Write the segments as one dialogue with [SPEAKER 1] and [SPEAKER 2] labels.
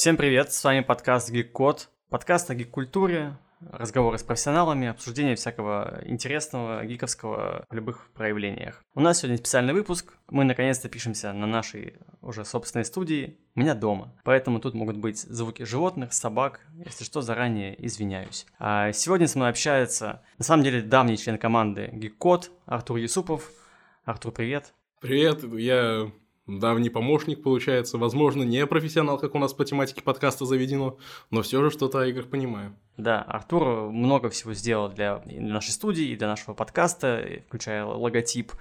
[SPEAKER 1] Всем привет, с вами подкаст Geek подкаст о гик-культуре, разговоры с профессионалами, обсуждение всякого интересного, гиковского в любых проявлениях. У нас сегодня специальный выпуск, мы наконец-то пишемся на нашей уже собственной студии, у меня дома, поэтому тут могут быть звуки животных, собак, если что, заранее извиняюсь. А сегодня со мной общается, на самом деле, давний член команды Код Артур Юсупов. Артур, привет.
[SPEAKER 2] Привет, я давний помощник, получается. Возможно, не профессионал, как у нас по тематике подкаста заведено, но все же что-то о играх понимаю.
[SPEAKER 1] Да, Артур много всего сделал для нашей студии и для нашего подкаста, включая логотип.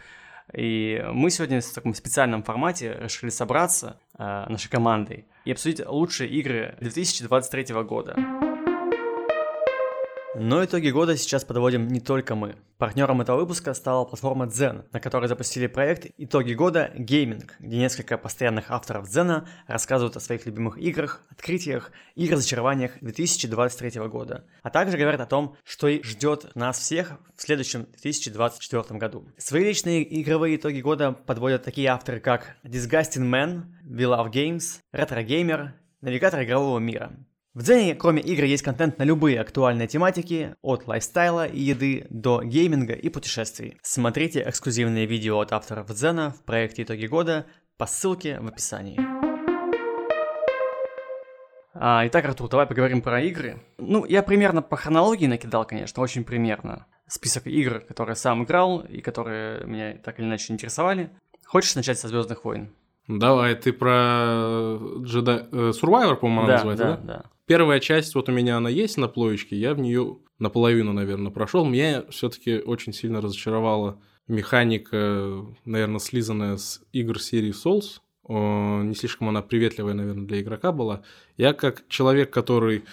[SPEAKER 1] И мы сегодня в таком специальном формате решили собраться э, нашей командой и обсудить лучшие игры 2023 года. Но итоги года сейчас подводим не только мы. Партнером этого выпуска стала платформа Zen, на которой запустили проект «Итоги года. Гейминг», где несколько постоянных авторов Zen рассказывают о своих любимых играх, открытиях и разочарованиях 2023 года, а также говорят о том, что ждет нас всех в следующем 2024 году. Свои личные игровые итоги года подводят такие авторы, как Disgusting Man, We Love Games, Retro Gamer, Навигатор игрового мира. В Дзене, кроме игр, есть контент на любые актуальные тематики, от лайфстайла и еды до гейминга и путешествий. Смотрите эксклюзивные видео от авторов Дзена в проекте «Итоги года» по ссылке в описании. А, итак, Артур, давай поговорим про игры. Ну, я примерно по хронологии накидал, конечно, очень примерно. Список игр, которые сам играл и которые меня так или иначе интересовали. Хочешь начать со Звездных войн?
[SPEAKER 2] Давай, ты про Jedi... Э, Survivor, по-моему,
[SPEAKER 1] да,
[SPEAKER 2] называется,
[SPEAKER 1] да?
[SPEAKER 2] да?
[SPEAKER 1] Да,
[SPEAKER 2] Первая часть, вот у меня она есть на плоечке, я в нее наполовину, наверное, прошел. Меня все-таки очень сильно разочаровала механика, наверное, слизанная с игр серии Souls. Не слишком она приветливая, наверное, для игрока была. Я как человек, который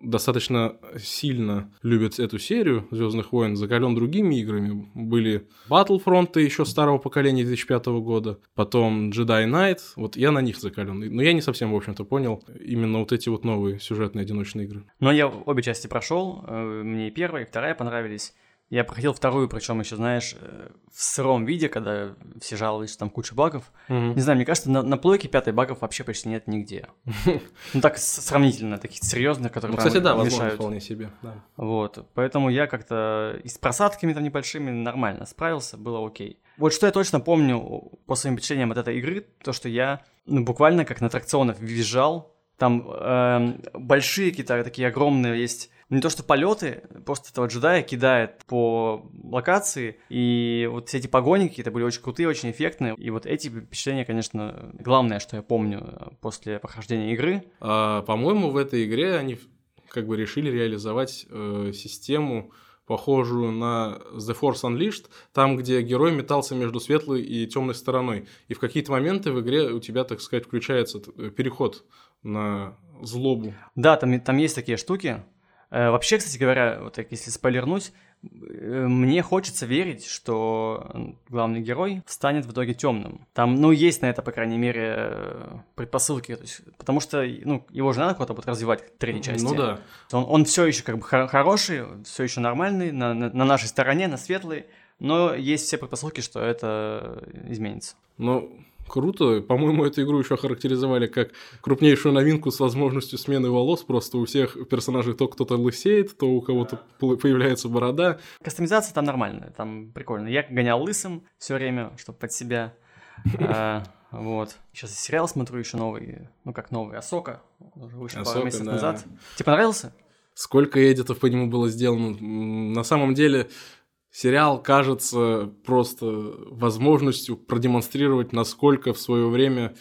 [SPEAKER 2] достаточно сильно любят эту серию Звездных войн, закален другими играми. Были Battlefront еще старого поколения 2005 года, потом Jedi Knight. Вот я на них закален. Но я не совсем, в общем-то, понял именно вот эти вот новые сюжетные одиночные игры.
[SPEAKER 1] Но я обе части прошел. Э, мне и первая, и вторая понравились. Я проходил вторую, причем еще, знаешь, э, в сыром виде, когда все жаловались, что там куча багов.
[SPEAKER 2] Мгм.
[SPEAKER 1] Не знаю, мне кажется, на, на плойке пятой багов вообще почти нет нигде. Ну так сравнительно, таких серьезных, которые
[SPEAKER 2] Ну, кстати, да, возможно, вполне себе.
[SPEAKER 1] Вот, поэтому я как-то и с просадками там небольшими нормально справился, было окей. Вот что я точно помню по своим впечатлениям от этой игры, то что я ну, буквально как на аттракционах визжал. Там эм, большие какие-то такие огромные есть не то что полеты, просто этого джедая кидает по локации, и вот все эти погони какие-то были очень крутые, очень эффектные, и вот эти впечатления, конечно, главное, что я помню э, после прохождения игры.
[SPEAKER 2] А, по-моему, в этой игре они как бы решили реализовать э, систему, похожую на The Force Unleashed, там, где герой метался между светлой и темной стороной. И в какие-то моменты в игре у тебя, так сказать, включается т- переход на злобу.
[SPEAKER 1] Да, там, там есть такие штуки. Э, вообще, кстати говоря, вот так если спойлернуть, э, мне хочется верить, что главный герой станет в итоге темным. Там, ну, есть на это, по крайней мере, э, предпосылки. То есть, потому что, ну, его же надо куда-то будет развивать к третьей части.
[SPEAKER 2] Ну да.
[SPEAKER 1] Он, он все еще как бы хор- хороший, все еще нормальный, на, на, на нашей стороне, на светлой, но есть все предпосылки, что это изменится.
[SPEAKER 2] Ну, круто. По-моему, эту игру еще характеризовали как крупнейшую новинку с возможностью смены волос. Просто у всех персонажей то кто-то лысеет, то у кого-то появляется борода.
[SPEAKER 1] Кастомизация там нормальная, там прикольно. Я гонял лысым все время, чтобы под себя. А, Вот. Сейчас и сериал смотрю еще новый, ну как новый, Асока. Он уже вышел пару месяцев
[SPEAKER 2] да.
[SPEAKER 1] назад. Тебе понравился?
[SPEAKER 2] Сколько эдитов по нему было сделано. На самом деле, сериал кажется просто возможностью продемонстрировать, насколько в свое время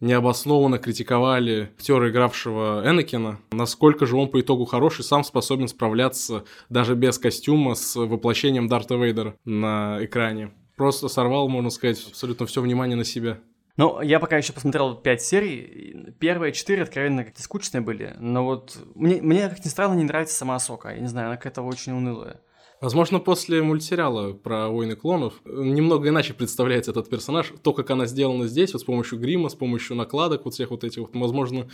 [SPEAKER 2] необоснованно критиковали актера, игравшего Энакина, насколько же он по итогу хороший, сам способен справляться даже без костюма с воплощением Дарта Вейдера на экране. Просто сорвал, можно сказать, абсолютно все внимание на себя.
[SPEAKER 1] Ну, я пока еще посмотрел 5 серий. Первые 4 откровенно как-то скучные были. Но вот мне, мне, как ни странно, не нравится сама Асока. Я не знаю, она какая-то очень унылая.
[SPEAKER 2] Возможно, после мультсериала про войны клонов немного иначе представляется этот персонаж. То, как она сделана здесь, вот с помощью грима, с помощью накладок, вот всех вот этих вот, возможно,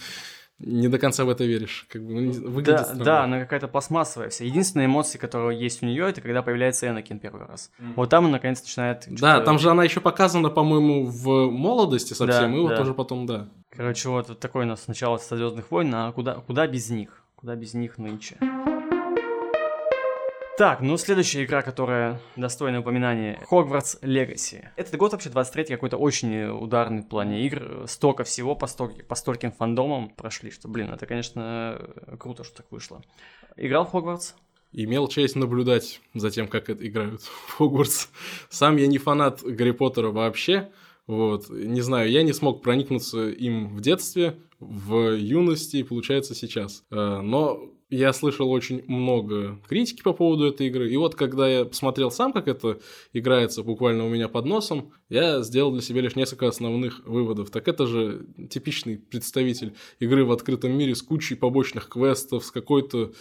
[SPEAKER 2] не до конца в это веришь. Как бы, ну, выглядит
[SPEAKER 1] Да,
[SPEAKER 2] странно.
[SPEAKER 1] да, она какая-то пластмассовая вся. Единственная эмоция, которая есть у нее, это когда появляется Энакин первый раз. Вот там он наконец начинает...
[SPEAKER 2] Да, там же она еще показана, по-моему, в молодости совсем,
[SPEAKER 1] Да,
[SPEAKER 2] и вот
[SPEAKER 1] да.
[SPEAKER 2] тоже потом, да.
[SPEAKER 1] Короче, вот, вот такой у нас начало Звездных войн, а куда, куда без них? Куда без них нынче? Так, ну следующая игра, которая достойна упоминания, Hogwarts Legacy. Этот год вообще 23 какой-то очень ударный в плане игр. Столько всего по, столь, по стольким фандомам прошли, что, блин, это, конечно, круто, что так вышло. Играл в Хогвартс?
[SPEAKER 2] Имел честь наблюдать за тем, как это играют в Хогвартс. Сам я не фанат Гарри Поттера вообще, вот, не знаю, я не смог проникнуться им в детстве, в юности получается, сейчас. Э, но я слышал очень много критики по поводу этой игры. И вот когда я посмотрел сам, как это играется буквально у меня под носом, я сделал для себя лишь несколько основных выводов. Так это же типичный представитель игры в открытом мире с кучей побочных квестов, с какой-то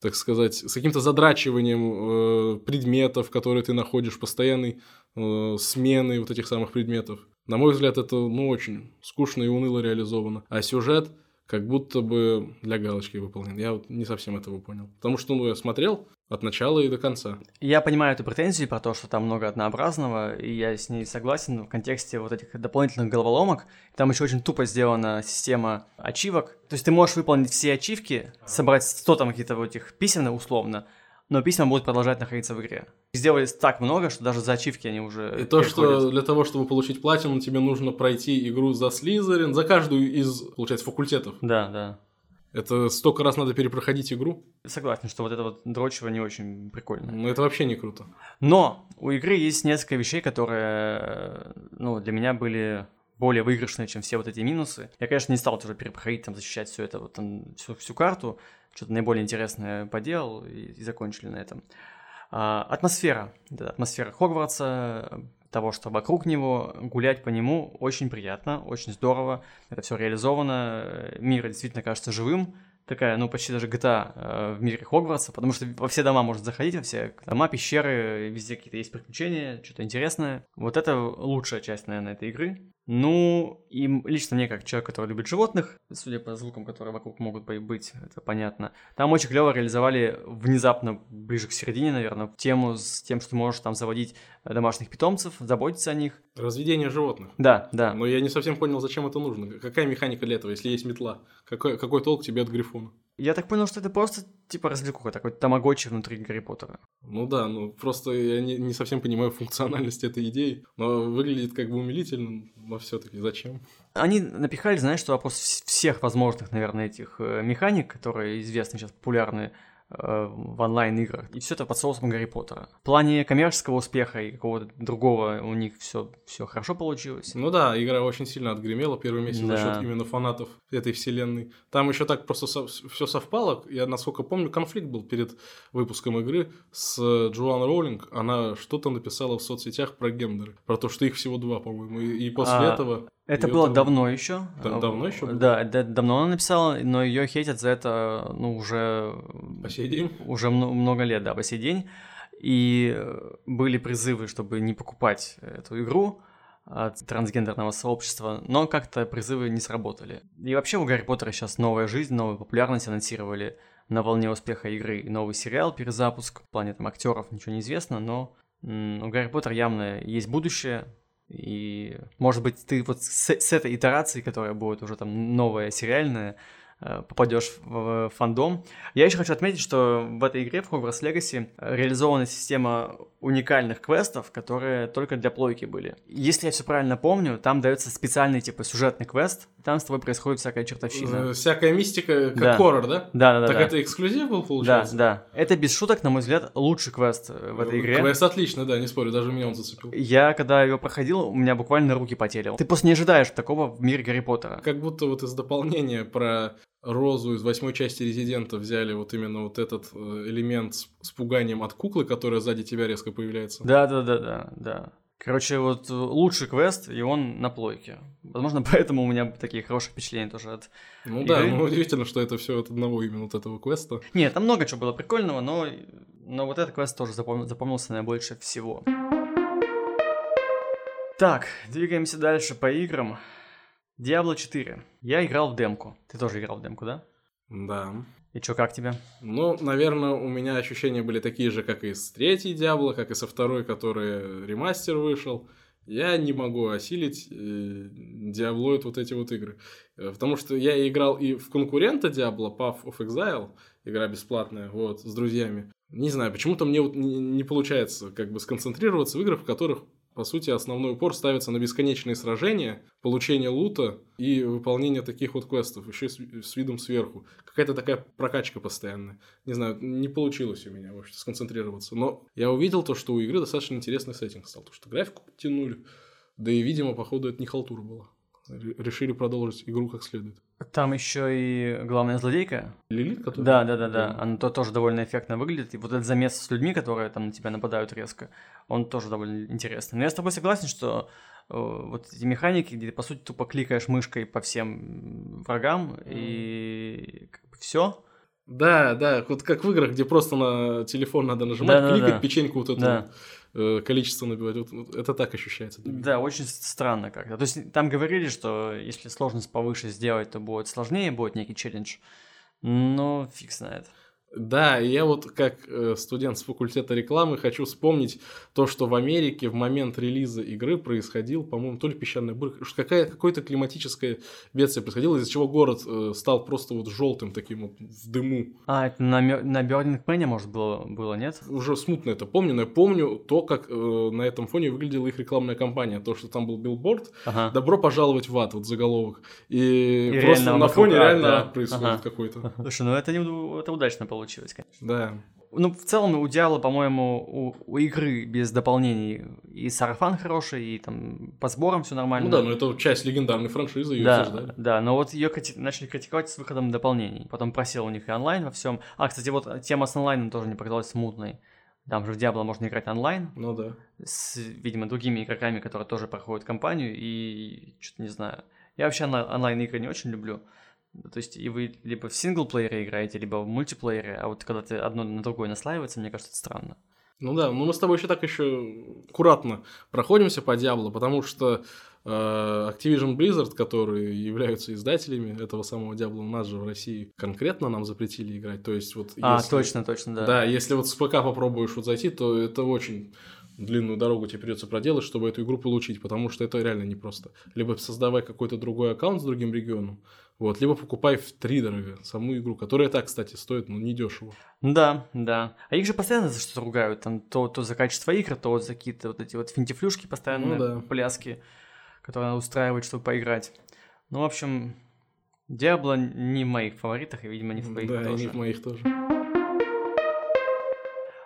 [SPEAKER 2] так сказать, с каким-то задрачиванием э, предметов, которые ты находишь, постоянной э, сменой вот этих самых предметов. На мой взгляд, это, ну, очень скучно и уныло реализовано. А сюжет как будто бы для галочки выполнен. Я вот не совсем этого понял. Потому что, ну, я смотрел от начала и до конца.
[SPEAKER 1] Я понимаю эту претензию про то, что там много однообразного, и я с ней согласен в контексте вот этих дополнительных головоломок. Там еще очень тупо сделана система ачивок. То есть ты можешь выполнить все ачивки, собрать 100 там каких-то вот этих писем условно, но письма будут продолжать находиться в игре. Сделали так много, что даже за ачивки они уже
[SPEAKER 2] И то, что для того, чтобы получить платину, тебе нужно пройти игру за Слизерин, за каждую из, получается, факультетов.
[SPEAKER 1] Да, да.
[SPEAKER 2] Это столько раз надо перепроходить игру?
[SPEAKER 1] Согласен, что вот это вот дрочево не очень прикольно.
[SPEAKER 2] Ну, это вообще не круто.
[SPEAKER 1] Но у игры есть несколько вещей, которые, ну, для меня были более выигрышные, чем все вот эти минусы. Я, конечно, не стал тоже перепроходить, там, защищать все это, вот, там, всю, всю карту, что-то наиболее интересное поделал и, и закончили на этом. А, атмосфера, да, атмосфера Хогвартса, того, что вокруг него, гулять по нему очень приятно, очень здорово, это все реализовано, мир действительно кажется живым, такая, ну, почти даже GTA э, в мире Хогвартса, потому что во все дома можно заходить, во все дома, пещеры, везде какие-то есть приключения, что-то интересное. Вот это лучшая часть, наверное, этой игры. Ну, и лично мне, как человек, который любит животных, судя по звукам, которые вокруг могут быть, это понятно, там очень клево реализовали внезапно, ближе к середине, наверное, тему с тем, что можешь там заводить домашних питомцев, заботиться о них.
[SPEAKER 2] Разведение животных.
[SPEAKER 1] Да, да.
[SPEAKER 2] Но я не совсем понял, зачем это нужно. Какая механика для этого, если есть метла? Какой, какой толк тебе от грифона?
[SPEAKER 1] Я так понял, что это просто типа развлекуха, такой тамагочи внутри Гарри Поттера.
[SPEAKER 2] Ну да, ну просто я не, не совсем понимаю функциональность этой идеи, но выглядит как бы умилительно, но все таки зачем?
[SPEAKER 1] Они напихали, знаешь, что вопрос всех возможных, наверное, этих э, механик, которые известны сейчас, популярны, в онлайн-играх. И все это под соусом Гарри Поттера. В плане коммерческого успеха и какого-то другого у них все, все хорошо получилось.
[SPEAKER 2] Ну да, игра очень сильно отгремела первый месяц да. за счет именно фанатов этой вселенной. Там еще так просто со- все совпало. Я, насколько помню, конфликт был перед выпуском игры с Джоан Роулинг. Она что-то написала в соцсетях про гендеры. Про то, что их всего два, по-моему. И, и после а... этого
[SPEAKER 1] это было там... давно еще.
[SPEAKER 2] Да, давно еще? Было?
[SPEAKER 1] Да, да, давно она написала, но ее хейтят за это, ну, уже...
[SPEAKER 2] По сей день?
[SPEAKER 1] Уже много лет, да, по сей день. И были призывы, чтобы не покупать эту игру от трансгендерного сообщества, но как-то призывы не сработали. И вообще у Гарри Поттера сейчас новая жизнь, новая популярность анонсировали на волне успеха игры новый сериал, перезапуск. В плане там актеров ничего не известно, но у Гарри Поттера явно есть будущее, и, может быть, ты вот с, с этой итерацией, которая будет уже там новая сериальная, попадешь в фандом. Я еще хочу отметить, что в этой игре, в Hogwarts Legacy, реализована система уникальных квестов, которые только для плойки были. Если я все правильно помню, там дается специальный типа сюжетный квест, там с тобой происходит всякая чертовщина.
[SPEAKER 2] Э, всякая мистика, как да. хоррор, да?
[SPEAKER 1] Да, да, да.
[SPEAKER 2] Так
[SPEAKER 1] да.
[SPEAKER 2] это эксклюзив был, получается?
[SPEAKER 1] Да, да. Это без шуток, на мой взгляд, лучший квест э, в этой игре.
[SPEAKER 2] Квест отлично, да, не спорю, даже меня он зацепил.
[SPEAKER 1] Я, когда его проходил, у меня буквально руки потели. Ты просто не ожидаешь такого в мире Гарри Поттера.
[SPEAKER 2] Как будто вот из дополнения про Розу из восьмой части Резидента взяли вот именно вот этот э, элемент с, с пуганием от куклы, которая сзади тебя резко появляется.
[SPEAKER 1] Да, да, да, да, да. Короче, вот э, лучший квест, и он на плойке. Возможно, поэтому у меня такие хорошие впечатления тоже от
[SPEAKER 2] Ну
[SPEAKER 1] игры.
[SPEAKER 2] да, ну удивительно, что это все от одного именно вот этого квеста.
[SPEAKER 1] Нет, там много чего было прикольного, но, но вот этот квест тоже запом... запомнился наибольше всего. Так, двигаемся дальше по играм. Diablo 4. Я играл в демку. Ты тоже играл в демку, да?
[SPEAKER 2] Да.
[SPEAKER 1] И чё, как тебе?
[SPEAKER 2] Ну, наверное, у меня ощущения были такие же, как и с третьей Diablo, как и со второй, который ремастер вышел. Я не могу осилить э, Диаблоид вот эти вот игры. Э, потому что я играл и в конкурента Diablo, Path of Exile, игра бесплатная, вот, с друзьями. Не знаю, почему-то мне вот не, не получается как бы сконцентрироваться в играх, в которых по сути, основной упор ставится на бесконечные сражения, получение лута и выполнение таких вот квестов, еще с, видом сверху. Какая-то такая прокачка постоянная. Не знаю, не получилось у меня вообще сконцентрироваться. Но я увидел то, что у игры достаточно интересный сеттинг стал. То, что графику подтянули. Да и, видимо, походу, это не халтура была. Решили продолжить игру как следует.
[SPEAKER 1] Там еще и главная злодейка.
[SPEAKER 2] Лилит, которая...
[SPEAKER 1] Да, да, да, да. Она то тоже довольно эффектно выглядит. И вот этот замес с людьми, которые там на тебя нападают резко, он тоже довольно интересный. Но я с тобой согласен, что э, вот эти механики, где ты, по сути, тупо кликаешь мышкой по всем врагам, и как бы все.
[SPEAKER 2] Да, да, вот как в играх, где просто на телефон надо нажимать, да, кликать, да, да. печеньку вот эту. Да. Э, количество набивать. Вот это так ощущается.
[SPEAKER 1] Да, очень странно как-то. То есть там говорили, что если сложность повыше сделать, то будет сложнее, будет некий челлендж. Но фиг знает.
[SPEAKER 2] Да, и я вот как э, студент с факультета рекламы хочу вспомнить то, что в Америке в момент релиза игры происходил, по-моему, то ли песчаный бурь, какая, какое-то климатическое бедствие происходило, из-за чего город э, стал просто вот желтым таким вот в дыму.
[SPEAKER 1] А, это на, на Burning Man, может, было, было, нет?
[SPEAKER 2] Уже смутно это помню, но я помню то, как э, на этом фоне выглядела их рекламная кампания, то, что там был билборд, ага. «Добро пожаловать в ад», вот заголовок. И, и просто на фоне реально да. происходит ага. какой-то.
[SPEAKER 1] Слушай, ну это, не, это удачно получилось получилось, конечно.
[SPEAKER 2] Да.
[SPEAKER 1] Ну, в целом, у Диала, по-моему, у, у игры без дополнений и сарафан хороший, и там по сборам все нормально.
[SPEAKER 2] Ну да, но это часть легендарной франшизы, ее
[SPEAKER 1] да,
[SPEAKER 2] обсуждали.
[SPEAKER 1] Да, но вот ее крити- начали критиковать с выходом дополнений. Потом просел у них и онлайн во всем. А, кстати, вот тема с онлайном тоже не показалась смутной. Там же в Diablo можно играть онлайн.
[SPEAKER 2] Ну да.
[SPEAKER 1] С, видимо, другими игроками, которые тоже проходят кампанию, и что-то не знаю. Я вообще онлайн-игры не очень люблю. То есть и вы либо в синглплеере играете, либо в мультиплеере, а вот когда ты одно на другое наслаивается, мне кажется, это странно.
[SPEAKER 2] Ну да, ну мы с тобой еще так еще аккуратно проходимся по Диабло, потому что э, Activision Blizzard, которые являются издателями этого самого Диабло, у нас же в России конкретно нам запретили играть. То есть вот...
[SPEAKER 1] А, если, точно, точно, да.
[SPEAKER 2] Да, если вот с ПК попробуешь вот зайти, то это очень длинную дорогу тебе придется проделать, чтобы эту игру получить, потому что это реально непросто. Либо создавай какой-то другой аккаунт с другим регионом, вот, либо покупай в три дорого саму игру, которая так, кстати, стоит, ну, недешево.
[SPEAKER 1] Да, да. А их же постоянно за что-то ругают, там, то, то за качество игр, то вот за какие-то вот эти вот финтифлюшки постоянно, ну, да. пляски, которые надо устраивать, чтобы поиграть. Ну, в общем, Диабло не в моих фаворитах, и, видимо, не в твоих
[SPEAKER 2] да,
[SPEAKER 1] тоже.
[SPEAKER 2] Да, не в моих тоже.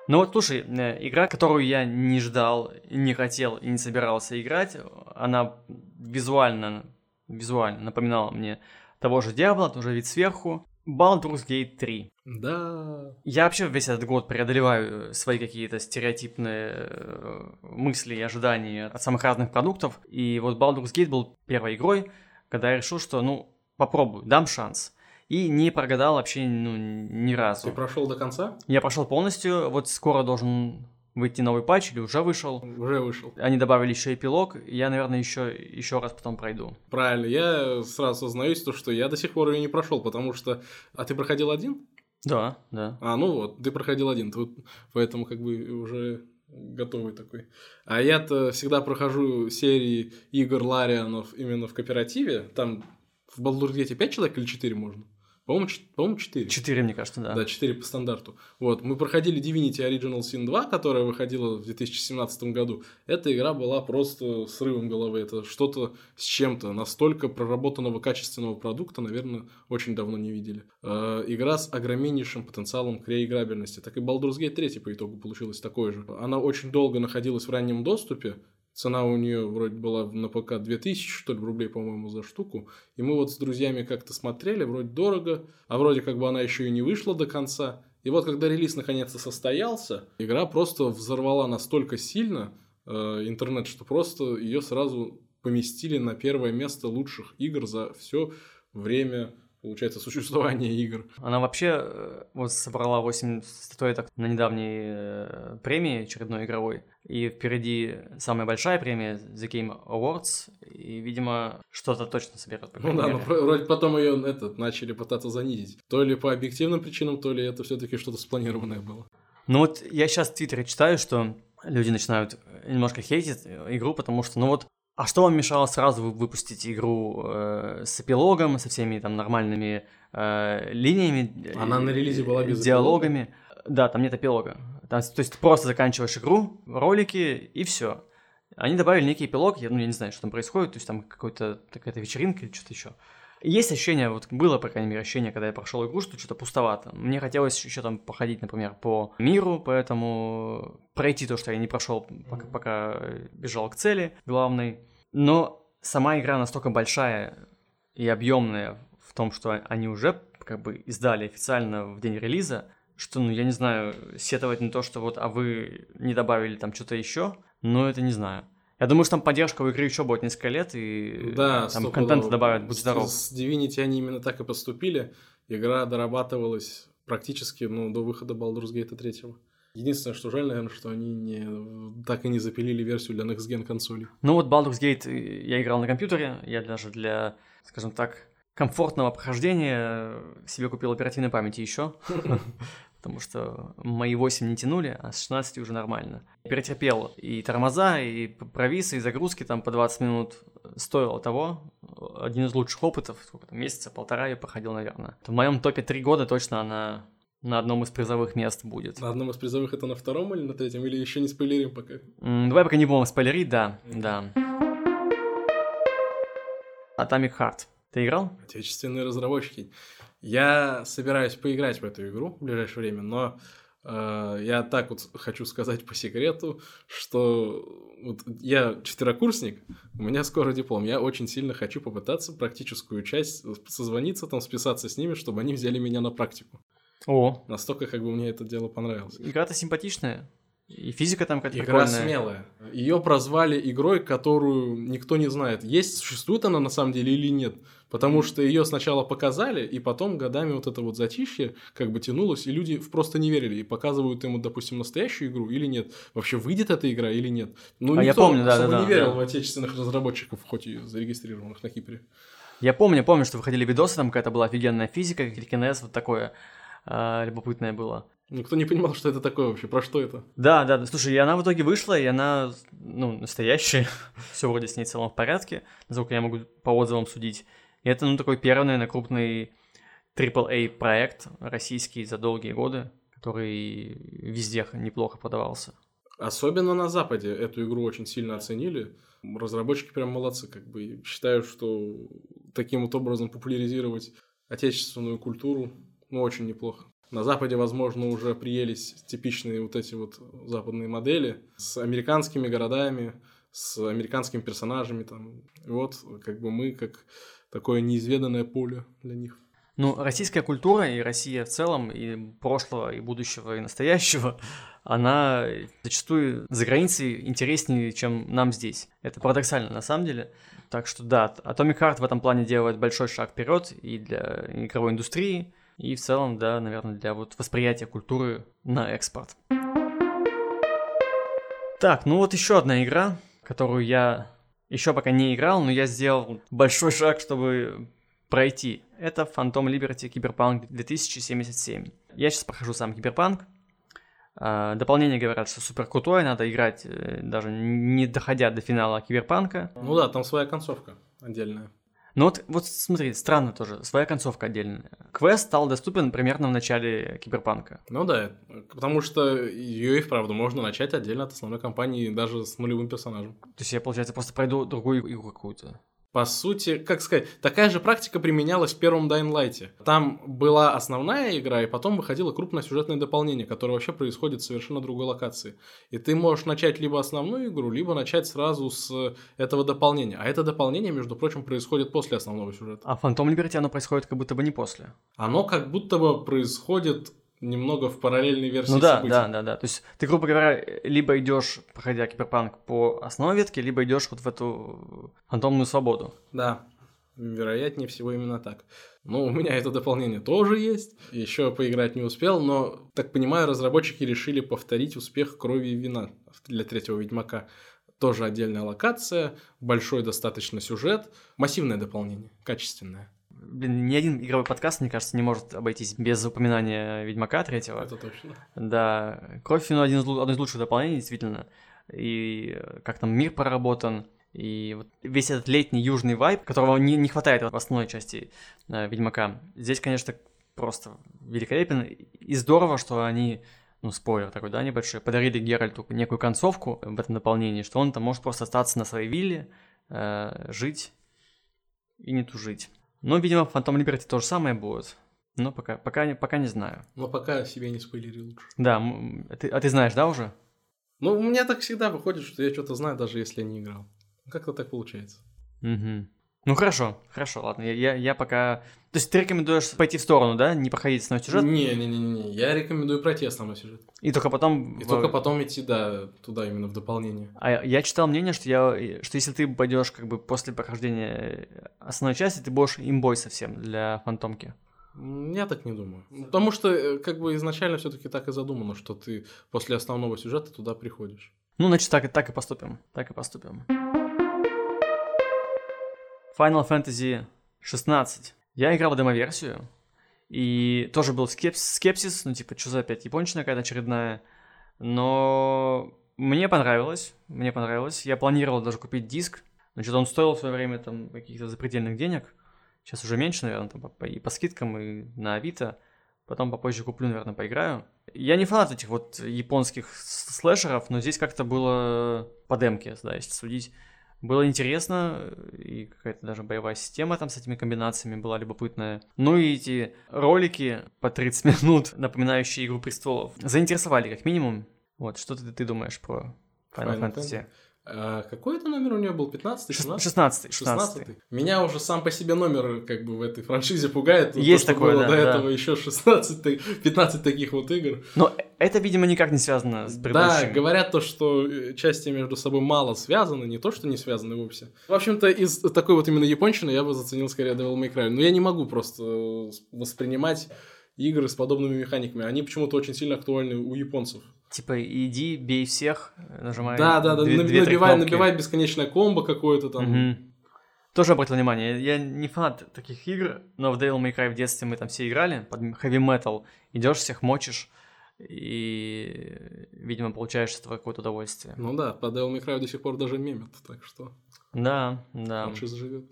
[SPEAKER 1] Ну вот, слушай, э, игра, которую я не ждал, не хотел и не собирался играть, она визуально, визуально напоминала мне того же Диабло, тоже вид сверху. Baldur's Gate 3.
[SPEAKER 2] Да.
[SPEAKER 1] Я вообще весь этот год преодолеваю свои какие-то стереотипные э, мысли и ожидания от самых разных продуктов. И вот Baldur's Gate был первой игрой, когда я решил, что, ну, попробую, дам шанс. И не прогадал вообще, ну, ни разу.
[SPEAKER 2] Ты прошел до конца?
[SPEAKER 1] Я прошел полностью. Вот скоро должен выйти новый патч или уже вышел.
[SPEAKER 2] Уже вышел.
[SPEAKER 1] Они добавили еще эпилог, я, наверное, еще, еще раз потом пройду.
[SPEAKER 2] Правильно, я сразу сознаюсь, то, что я до сих пор ее не прошел, потому что... А ты проходил один?
[SPEAKER 1] Да, да.
[SPEAKER 2] А, ну вот, ты проходил один, ты, поэтому как бы уже готовый такой. А я-то всегда прохожу серии игр Ларианов именно в кооперативе. Там в Baldur's Gate 5 человек или 4 можно? По-моему, по 4.
[SPEAKER 1] 4, мне кажется, да.
[SPEAKER 2] Да, 4 по стандарту. Вот, мы проходили Divinity Original Sin 2, которая выходила в 2017 году. Эта игра была просто срывом головы. Это что-то с чем-то. Настолько проработанного качественного продукта, наверное, очень давно не видели. Э, игра с огромнейшим потенциалом к реиграбельности. Так и Baldur's Gate 3 по итогу получилась такой же. Она очень долго находилась в раннем доступе, Цена у нее вроде была на ПК 2000, что ли, рублей, по-моему, за штуку. И мы вот с друзьями как-то смотрели, вроде дорого, а вроде как бы она еще и не вышла до конца. И вот когда релиз наконец-то состоялся, игра просто взорвала настолько сильно э, интернет, что просто ее сразу поместили на первое место лучших игр за все время получается, существование игр.
[SPEAKER 1] Она вообще э, вот собрала 8 статуэток на недавней э, премии очередной игровой. И впереди самая большая премия The Game Awards. И, видимо, что-то точно соберет.
[SPEAKER 2] ну да, но вроде потом ее этот, начали пытаться занизить. То ли по объективным причинам, то ли это все-таки что-то спланированное было.
[SPEAKER 1] Ну вот я сейчас в Твиттере читаю, что люди начинают немножко хейтить игру, потому что, ну вот, а что вам мешало сразу выпустить игру э, с эпилогом, со всеми там нормальными э, линиями?
[SPEAKER 2] Она на релизе была без
[SPEAKER 1] диалогами. Эпилога? Да, там нет эпилога. Там, то есть ты просто заканчиваешь игру, ролики и все. Они добавили некий эпилог, я, ну, я не знаю, что там происходит, то есть там какой-то какая-то вечеринка или что-то еще. Есть ощущение, вот было, по крайней мере, ощущение, когда я прошел игру, что что-то пустовато. Мне хотелось еще там походить, например, по миру, поэтому пройти то, что я не прошел, пока, пока бежал к цели главной. Но сама игра настолько большая и объемная в том, что они уже как бы издали официально в день релиза, что, ну, я не знаю, сетовать на то, что вот, а вы не добавили там что-то еще, но это не знаю. Я думаю, что там поддержка у игры еще будет несколько лет, и
[SPEAKER 2] да,
[SPEAKER 1] там контент добавят, будь здоров.
[SPEAKER 2] С Divinity они именно так и поступили. Игра дорабатывалась практически ну, до выхода Baldur's Gate 3. Единственное, что жаль, наверное, что они не, так и не запилили версию для Next Gen консолей.
[SPEAKER 1] Ну вот Baldur's Gate я играл на компьютере, я даже для, скажем так, комфортного прохождения себе купил оперативной памяти еще. потому что мои 8 не тянули, а с 16 уже нормально. Перетерпел и тормоза, и провисы, и загрузки там по 20 минут стоило того. Один из лучших опытов, сколько там, месяца, полтора я проходил, наверное. В моем топе 3 года точно она на одном из призовых мест будет.
[SPEAKER 2] На одном из призовых это на втором или на третьем? Или еще не спойлерим пока?
[SPEAKER 1] М, давай пока не будем спойлерить, да, да. Atomic Heart. Ты играл?
[SPEAKER 2] Отечественные разработчики. Я собираюсь поиграть в эту игру в ближайшее время, но э, я так вот хочу сказать по секрету, что вот я четверокурсник, у меня скоро диплом, я очень сильно хочу попытаться практическую часть созвониться там, списаться с ними, чтобы они взяли меня на практику.
[SPEAKER 1] О.
[SPEAKER 2] Настолько как бы мне это дело понравилось.
[SPEAKER 1] Игра-то симпатичная. И физика там какая-то
[SPEAKER 2] Игра прикольная. смелая. Ее прозвали игрой, которую никто не знает, есть, существует она на самом деле или нет. Потому что ее сначала показали, и потом годами вот это вот затишье как бы тянулось, и люди просто не верили. И показывают ему, допустим, настоящую игру или нет. Вообще выйдет эта игра или нет. Ну,
[SPEAKER 1] а
[SPEAKER 2] никто
[SPEAKER 1] я помню, да, да,
[SPEAKER 2] не
[SPEAKER 1] да,
[SPEAKER 2] верил
[SPEAKER 1] да.
[SPEAKER 2] в отечественных разработчиков, хоть и зарегистрированных на Кипре.
[SPEAKER 1] Я помню, помню, что выходили видосы, там какая-то была офигенная физика, телекинез, вот такое э, любопытное было.
[SPEAKER 2] Никто не понимал, что это такое вообще, про что это.
[SPEAKER 1] Да, да, слушай, и она в итоге вышла, и она, ну, настоящая, все вроде с ней в целом в порядке, насколько я могу по отзывам судить. И это, ну, такой первый, наверное, крупный AAA проект российский за долгие годы, который везде неплохо продавался.
[SPEAKER 2] Особенно на Западе эту игру очень сильно оценили. Разработчики прям молодцы, как бы. Считаю, что таким вот образом популяризировать отечественную культуру, ну, очень неплохо. На Западе, возможно, уже приелись типичные вот эти вот западные модели с американскими городами, с американскими персонажами там. И вот как бы мы как такое неизведанное поле для них.
[SPEAKER 1] Ну, российская культура и Россия в целом, и прошлого, и будущего, и настоящего, она зачастую за границей интереснее, чем нам здесь. Это парадоксально на самом деле. Так что да, Atomic Heart в этом плане делает большой шаг вперед и для игровой индустрии, и в целом, да, наверное, для вот восприятия культуры на экспорт. Так, ну вот еще одна игра, которую я еще пока не играл, но я сделал большой шаг, чтобы пройти. Это Phantom Liberty Cyberpunk 2077. Я сейчас прохожу сам Cyberpunk. А, дополнение говорят, что супер крутое, надо играть э, даже не доходя до финала Киберпанка.
[SPEAKER 2] Ну да, там своя концовка отдельная.
[SPEAKER 1] Ну вот, вот смотри, странно тоже, своя концовка отдельная. Квест стал доступен примерно в начале Киберпанка.
[SPEAKER 2] Ну да, потому что ее и вправду можно начать отдельно от основной кампании, даже с нулевым персонажем. То
[SPEAKER 1] есть я, получается, просто пройду другую игру какую-то.
[SPEAKER 2] По сути, как сказать, такая же практика применялась в первом Dying Light. Там была основная игра, и потом выходило крупное сюжетное дополнение, которое вообще происходит в совершенно другой локации. И ты можешь начать либо основную игру, либо начать сразу с этого дополнения. А это дополнение, между прочим, происходит после основного сюжета.
[SPEAKER 1] А Phantom Liberty оно происходит как будто бы не после.
[SPEAKER 2] Оно как будто бы происходит немного в параллельной версии
[SPEAKER 1] ну да,
[SPEAKER 2] событий.
[SPEAKER 1] да, да, да. То есть ты, грубо говоря, либо идешь, проходя киберпанк по основной ветке, либо идешь вот в эту фантомную свободу.
[SPEAKER 2] Да, вероятнее всего именно так. Ну, у меня это дополнение тоже есть. Еще поиграть не успел, но, так понимаю, разработчики решили повторить успех крови и вина для третьего Ведьмака. Тоже отдельная локация, большой достаточно сюжет, массивное дополнение, качественное
[SPEAKER 1] блин, ни один игровой подкаст, мне кажется, не может обойтись без упоминания Ведьмака третьего.
[SPEAKER 2] Это точно.
[SPEAKER 1] Да, Кровь ну, один из, одно из лучших дополнений, действительно. И как там мир проработан, и вот весь этот летний южный вайб, которого не, не хватает в основной части э, Ведьмака, здесь, конечно, просто великолепен. И здорово, что они, ну, спойлер такой, да, небольшой, подарили Геральту некую концовку в этом дополнении, что он там может просто остаться на своей вилле, э, жить и не тужить. Но, видимо, в Phantom Liberty то же самое будет. Но пока, пока, пока не знаю.
[SPEAKER 2] Но пока себе не спойлери лучше.
[SPEAKER 1] Да, а ты, а ты знаешь, да, уже?
[SPEAKER 2] Ну, у меня так всегда выходит, что я что-то знаю, даже если я не играл. Как-то так получается.
[SPEAKER 1] Угу. Ну хорошо, хорошо, ладно. Я, я, я пока. То есть ты рекомендуешь пойти в сторону, да? Не проходить основной сюжет?
[SPEAKER 2] Не, не, не, не. Я рекомендую пройти основной сюжет.
[SPEAKER 1] И только потом.
[SPEAKER 2] И в... только потом идти, да, туда именно в дополнение.
[SPEAKER 1] А я читал мнение, что я, что если ты пойдешь как бы после прохождения основной части, ты будешь имбой совсем для фантомки.
[SPEAKER 2] Я так не думаю. Потому что, э, как бы изначально все-таки так и задумано, что ты после основного сюжета туда приходишь.
[SPEAKER 1] Ну, значит, так, так и поступим. Так и поступим. Final Fantasy 16. Я играл в демо-версию, и тоже был скепсис, скепсис, ну типа, что за опять япончина какая-то очередная. Но мне понравилось, мне понравилось. Я планировал даже купить диск, значит, он стоил в свое время там каких-то запредельных денег. Сейчас уже меньше, наверное, там, по, и по скидкам, и на Авито. Потом попозже куплю, наверное, поиграю. Я не фанат этих вот японских слэшеров, но здесь как-то было по демке, да, если судить. Было интересно, и какая-то даже боевая система там с этими комбинациями была любопытная. Ну и эти ролики по 30 минут, напоминающие «Игру престолов», заинтересовали как минимум. Вот, что ты, ты думаешь про Final, Final Fantasy? Fantasy?
[SPEAKER 2] А какой это номер у нее был? 15
[SPEAKER 1] 16 16 16
[SPEAKER 2] Меня уже сам по себе номер как бы в этой франшизе пугает.
[SPEAKER 1] Есть то, такое,
[SPEAKER 2] было
[SPEAKER 1] да.
[SPEAKER 2] До
[SPEAKER 1] да.
[SPEAKER 2] этого еще 16 15 таких вот игр.
[SPEAKER 1] Но это, видимо, никак не связано с
[SPEAKER 2] предыдущим. Да, говорят то, что э, части между собой мало связаны, не то, что не связаны вовсе. В общем-то, из такой вот именно япончины я бы заценил скорее Devil May Cry. Но я не могу просто воспринимать игры с подобными механиками. Они почему-то очень сильно актуальны у японцев.
[SPEAKER 1] Типа, иди, бей всех, нажимай.
[SPEAKER 2] Да, да, да, две, две, набивай, набивай бесконечное комбо какое-то там.
[SPEAKER 1] Угу. Тоже обратил внимание, я не фанат таких игр, но в Devil May Cry в детстве мы там все играли под heavy metal, идешь всех мочишь и, видимо, получаешь с этого какое-то удовольствие.
[SPEAKER 2] Ну да, по Devil May Cry до сих пор даже мемят, так что...
[SPEAKER 1] Да, да.
[SPEAKER 2] Франшиза живет.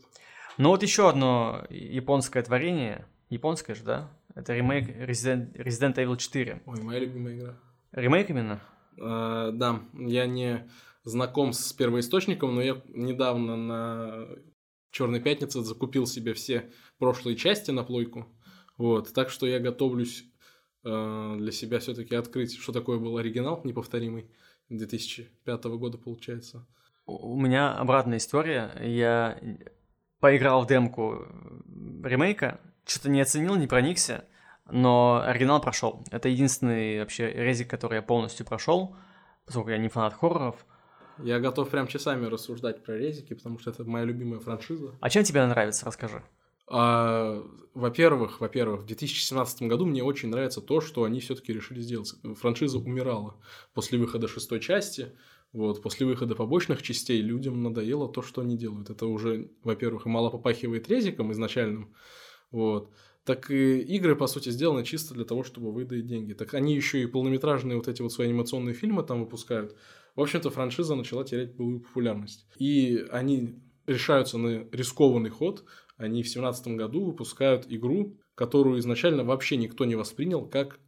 [SPEAKER 1] Ну вот еще одно японское творение, японское же, да? Это ремейк Resident, Resident Evil 4.
[SPEAKER 2] Ой, моя любимая игра.
[SPEAKER 1] Ремейк именно?
[SPEAKER 2] Uh, да, я не знаком с первоисточником, но я недавно на Черной пятнице закупил себе все прошлые части на плойку. Вот, так что я готовлюсь uh, для себя все-таки открыть, что такое был оригинал неповторимый 2005 года, получается.
[SPEAKER 1] У меня обратная история. Я поиграл в демку ремейка, что-то не оценил, не проникся но оригинал прошел. Это единственный вообще резик, который я полностью прошел, поскольку я не фанат хорроров.
[SPEAKER 2] Я готов прям часами рассуждать про резики, потому что это моя любимая франшиза.
[SPEAKER 1] А чем тебе нравится, расскажи.
[SPEAKER 2] А, во-первых, во-первых, в 2017 году мне очень нравится то, что они все-таки решили сделать. Франшиза умирала после выхода шестой части. Вот, после выхода побочных частей людям надоело то, что они делают. Это уже, во-первых, мало попахивает резиком изначальным. Вот так и игры, по сути, сделаны чисто для того, чтобы выдать деньги. Так они еще и полнометражные вот эти вот свои анимационные фильмы там выпускают. В общем-то, франшиза начала терять былую популярность. И они решаются на рискованный ход. Они в 2017 году выпускают игру, которую изначально вообще никто не воспринял как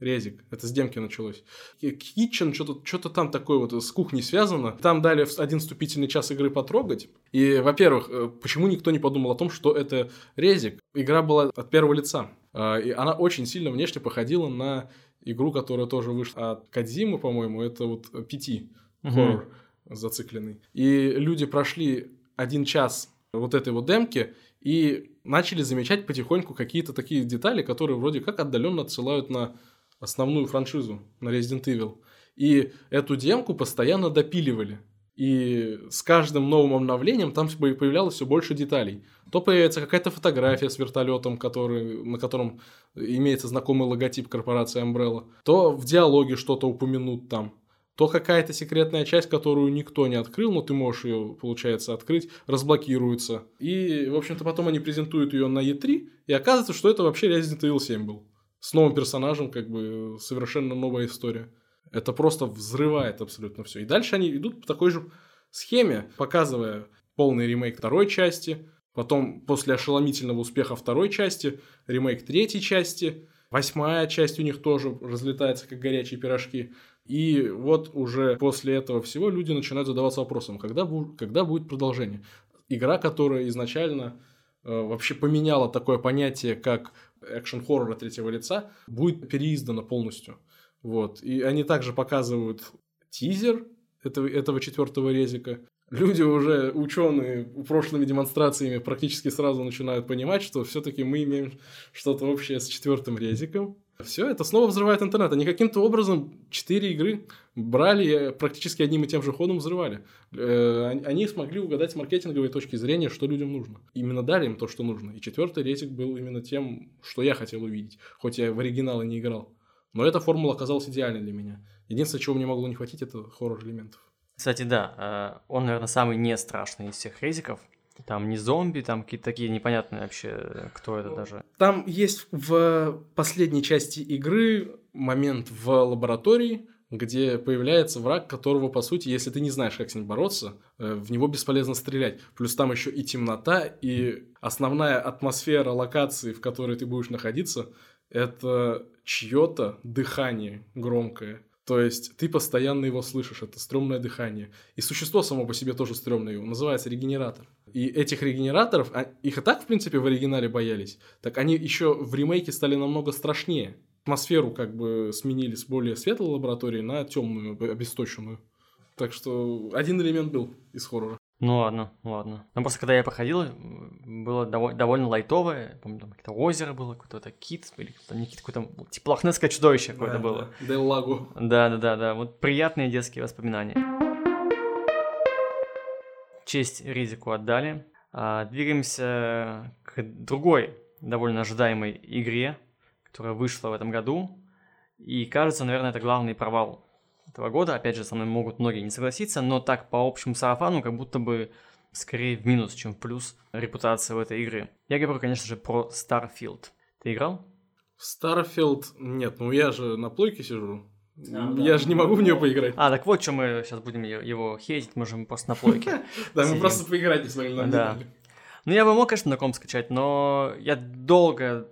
[SPEAKER 2] Резик. Это с демки началось. Kitchen, что-то что там такое вот с кухней связано. Там дали один вступительный час игры потрогать. И, во-первых, э, почему никто не подумал о том, что это резик? Игра была от первого лица. А, и она очень сильно внешне походила на игру, которая тоже вышла от Кадзимы, по-моему. Это вот Пяти. Угу. Хоррор зацикленный. И люди прошли один час вот этой вот демки и начали замечать потихоньку какие-то такие детали, которые вроде как отдаленно отсылают на основную франшизу на Resident Evil. И эту демку постоянно допиливали. И с каждым новым обновлением там появлялось все больше деталей. То появится какая-то фотография с вертолетом, который, на котором имеется знакомый логотип корпорации Umbrella, то в диалоге что-то упомянут там. то какая-то секретная часть, которую никто не открыл, но ты можешь ее, получается, открыть, разблокируется. И, в общем-то, потом они презентуют ее на E3, и оказывается, что это вообще Resident Evil 7 был. С новым персонажем, как бы, совершенно новая история. Это просто взрывает абсолютно все. И дальше они идут по такой же схеме, показывая полный ремейк второй части, потом после ошеломительного успеха второй части, ремейк третьей части, восьмая часть у них тоже разлетается как горячие пирожки. И вот уже после этого всего люди начинают задаваться вопросом, когда, бу- когда будет продолжение. Игра, которая изначально э, вообще поменяла такое понятие, как экшен-хоррора третьего лица, будет переиздана полностью. Вот. И они также показывают тизер этого, этого четвертого резика. Люди уже, ученые, прошлыми демонстрациями практически сразу начинают понимать, что все-таки мы имеем что-то общее с четвертым резиком. Все это снова взрывает интернет. Они каким-то образом четыре игры брали и практически одним и тем же ходом взрывали. Э, они смогли угадать с маркетинговой точки зрения, что людям нужно. Именно дали им то, что нужно. И четвертый резик был именно тем, что я хотел увидеть, хоть я в оригиналы не играл. Но эта формула оказалась идеальной для меня. Единственное, чего мне могло не хватить, это хоррор-элементов.
[SPEAKER 1] Кстати, да, э, он, наверное, самый не страшный из всех резиков. Там не зомби, там какие-то такие непонятные вообще, кто это даже.
[SPEAKER 2] Там есть в последней части игры момент в лаборатории, где появляется враг, которого, по сути, если ты не знаешь, как с ним бороться, э, в него бесполезно стрелять. Плюс там еще и темнота, и основная атмосфера локации, в которой ты будешь находиться, это чье-то дыхание громкое. То есть ты постоянно его слышишь, это стрёмное дыхание. И существо само по себе тоже стрёмное, его называется регенератор. И этих регенераторов, а, их и так, в принципе, в оригинале боялись, так они еще в ремейке стали намного страшнее. Атмосферу как бы сменили с более светлой лаборатории на темную, обесточенную. Так что один элемент был из хоррора.
[SPEAKER 1] Ну ладно, ладно. Ну просто когда я проходил, было довольно, довольно лайтовое. Помню, там какое-то озеро было, какой-то кит, или там не кит, какое-то типа лохнесское чудовище какое-то
[SPEAKER 2] Да,
[SPEAKER 1] было.
[SPEAKER 2] да. Дель Лагу.
[SPEAKER 1] Да, да, да, да. Вот приятные детские воспоминания. Честь Ризику отдали. А, двигаемся к другой довольно ожидаемой игре, которая вышла в этом году. И кажется, наверное, это главный провал этого года. Опять же, со мной могут многие не согласиться, но так по общему сарафану, как будто бы скорее в минус, чем в плюс репутация в этой игры. Я говорю, конечно же, про Starfield. Ты играл?
[SPEAKER 2] Starfield, нет, ну я же на плойке сижу.
[SPEAKER 1] А, да.
[SPEAKER 2] я же не могу в нее поиграть.
[SPEAKER 1] А, так вот, что мы сейчас будем его хейтить, можем просто на плойке.
[SPEAKER 2] Да, мы просто поиграть не смогли на
[SPEAKER 1] Да. Ну, я бы мог, конечно, на ком скачать, но я долго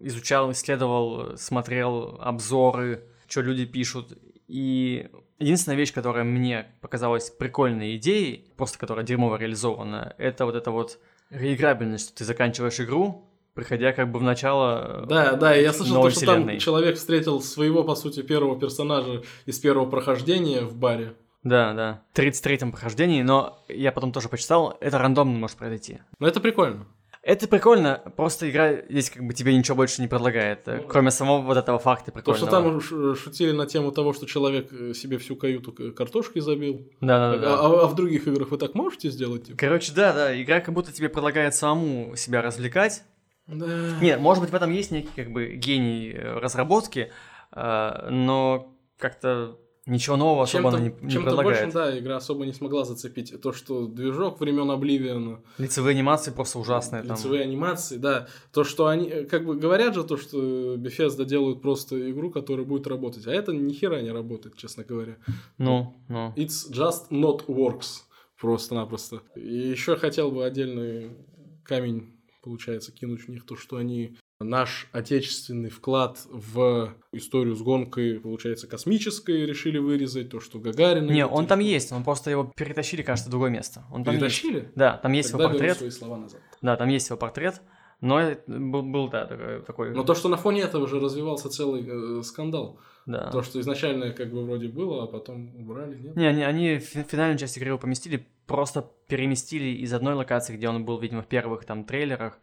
[SPEAKER 1] изучал, исследовал, смотрел обзоры, что люди пишут. И единственная вещь, которая мне показалась прикольной идеей, просто которая дерьмово реализована, это вот эта вот реиграбельность, что ты заканчиваешь игру, приходя как бы в начало э,
[SPEAKER 2] Да, да, и я слышал, то, что там человек встретил своего, по сути, первого персонажа из первого прохождения в баре.
[SPEAKER 1] Да, да. В 33-м прохождении, но я потом тоже почитал, это рандомно может произойти.
[SPEAKER 2] Но это прикольно.
[SPEAKER 1] Это прикольно, просто игра здесь как бы тебе ничего больше не предлагает, э, кроме самого вот этого факта
[SPEAKER 2] То,
[SPEAKER 1] прикольного.
[SPEAKER 2] что там ш- шутили на тему того, что человек э, себе всю каюту картошкой забил.
[SPEAKER 1] Да-да-да.
[SPEAKER 2] А, а в других играх вы так можете сделать? типа?
[SPEAKER 1] Короче, да, да, игра как будто тебе предлагает самому себя развлекать.
[SPEAKER 2] Да.
[SPEAKER 1] Нет, может быть, в этом есть некий как бы гений э, разработки, э, но как-то ничего нового особо она не, не
[SPEAKER 2] чем-то
[SPEAKER 1] предлагает.
[SPEAKER 2] большим, да, игра особо не смогла зацепить. То, что движок времен Обливиона,
[SPEAKER 1] Лицевые анимации просто ужасные там.
[SPEAKER 2] лицевые анимации, да. То, что они, как бы говорят же, то, что Bethesda делают просто игру, которая будет работать. А это ни хера не работает, честно говоря.
[SPEAKER 1] Ну, ну.
[SPEAKER 2] It's just not works. Просто-напросто. И еще хотел бы отдельный камень, получается, кинуть в них, то, что они наш отечественный вклад в историю с гонкой, получается, космической решили вырезать, то, что Гагарин...
[SPEAKER 1] Не, он там есть, он просто его перетащили, кажется, в другое место. Он там есть.
[SPEAKER 2] Перетащили?
[SPEAKER 1] Да, там есть
[SPEAKER 2] Тогда
[SPEAKER 1] его портрет.
[SPEAKER 2] свои слова назад.
[SPEAKER 1] Да, там есть его портрет, но был, был да, такой...
[SPEAKER 2] Но то, что на фоне этого же развивался целый э, скандал.
[SPEAKER 1] да.
[SPEAKER 2] То, что изначально как бы вроде было, а потом убрали, нет?
[SPEAKER 1] Не, они, они фи- финальную часть игры его поместили, просто переместили из одной локации, где он был, видимо, в первых там трейлерах,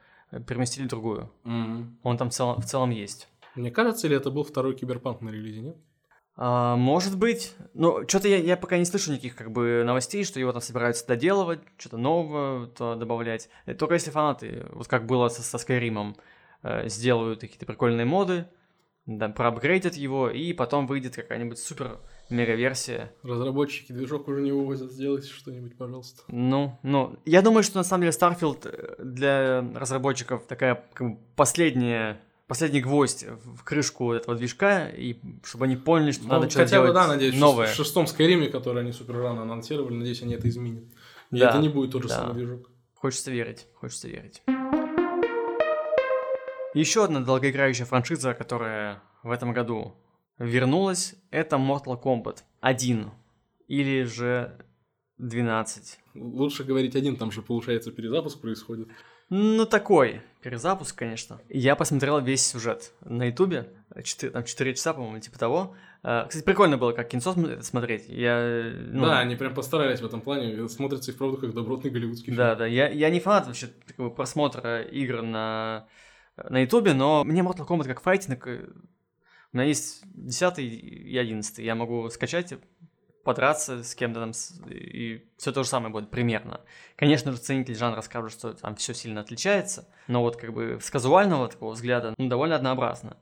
[SPEAKER 1] переместили в другую.
[SPEAKER 2] Мгм.
[SPEAKER 1] Он там в целом, в целом есть.
[SPEAKER 2] Мне кажется, или это был второй киберпанк на релизе, нет?
[SPEAKER 1] А, может быть. Ну, что-то я, я пока не слышу никаких как бы новостей, что его там собираются доделывать, что-то нового то добавлять. Э, Только если фанаты, вот как было со, со Скайримом, э, сделают какие-то прикольные моды, да, проапгрейдят его, и потом выйдет какая-нибудь супер мега-версия.
[SPEAKER 2] Разработчики движок уже не вывозят, сделайте что-нибудь, пожалуйста.
[SPEAKER 1] Ну, ну, я думаю, что на самом деле Starfield э, для разработчиков такая как бы, последняя последний гвоздь в крышку этого движка, и чтобы они поняли, что
[SPEAKER 2] Ну,
[SPEAKER 1] надо что-то
[SPEAKER 2] хотя бы,
[SPEAKER 1] делать
[SPEAKER 2] да, надеюсь,
[SPEAKER 1] новое.
[SPEAKER 2] в шестом Скайриме, который они супер рано анонсировали, надеюсь, они это изменят. И
[SPEAKER 1] Да,
[SPEAKER 2] это не будет тот же
[SPEAKER 1] да.
[SPEAKER 2] самый движок.
[SPEAKER 1] Хочется верить, хочется верить. Еще одна долгоиграющая франшиза, которая в этом году вернулась, это Mortal Kombat 1 или же 12.
[SPEAKER 2] Лучше говорить один, там же, получается, перезапуск происходит.
[SPEAKER 1] Ну, такой перезапуск, конечно. Я посмотрел весь сюжет на Ютубе, 4, там 4 часа, по-моему, типа того. Э, Кстати, прикольно было, как кинцо см- смотреть. Я, ну,
[SPEAKER 2] Да, они прям постарались в этом плане. Смотрится и вправду как добротный голливудский
[SPEAKER 1] Да, да, я, я не фанат вообще такого просмотра игр на, на Ютубе, но мне Mortal Kombat как файтинг, э, у меня есть 10 и 11, я могу скачать, подраться с кем-то там, и все то же самое будет примерно. Конечно же, ценители жанра скажут, что там все сильно отличается, но вот как бы с казуального такого взгляда, ну, довольно однообразно.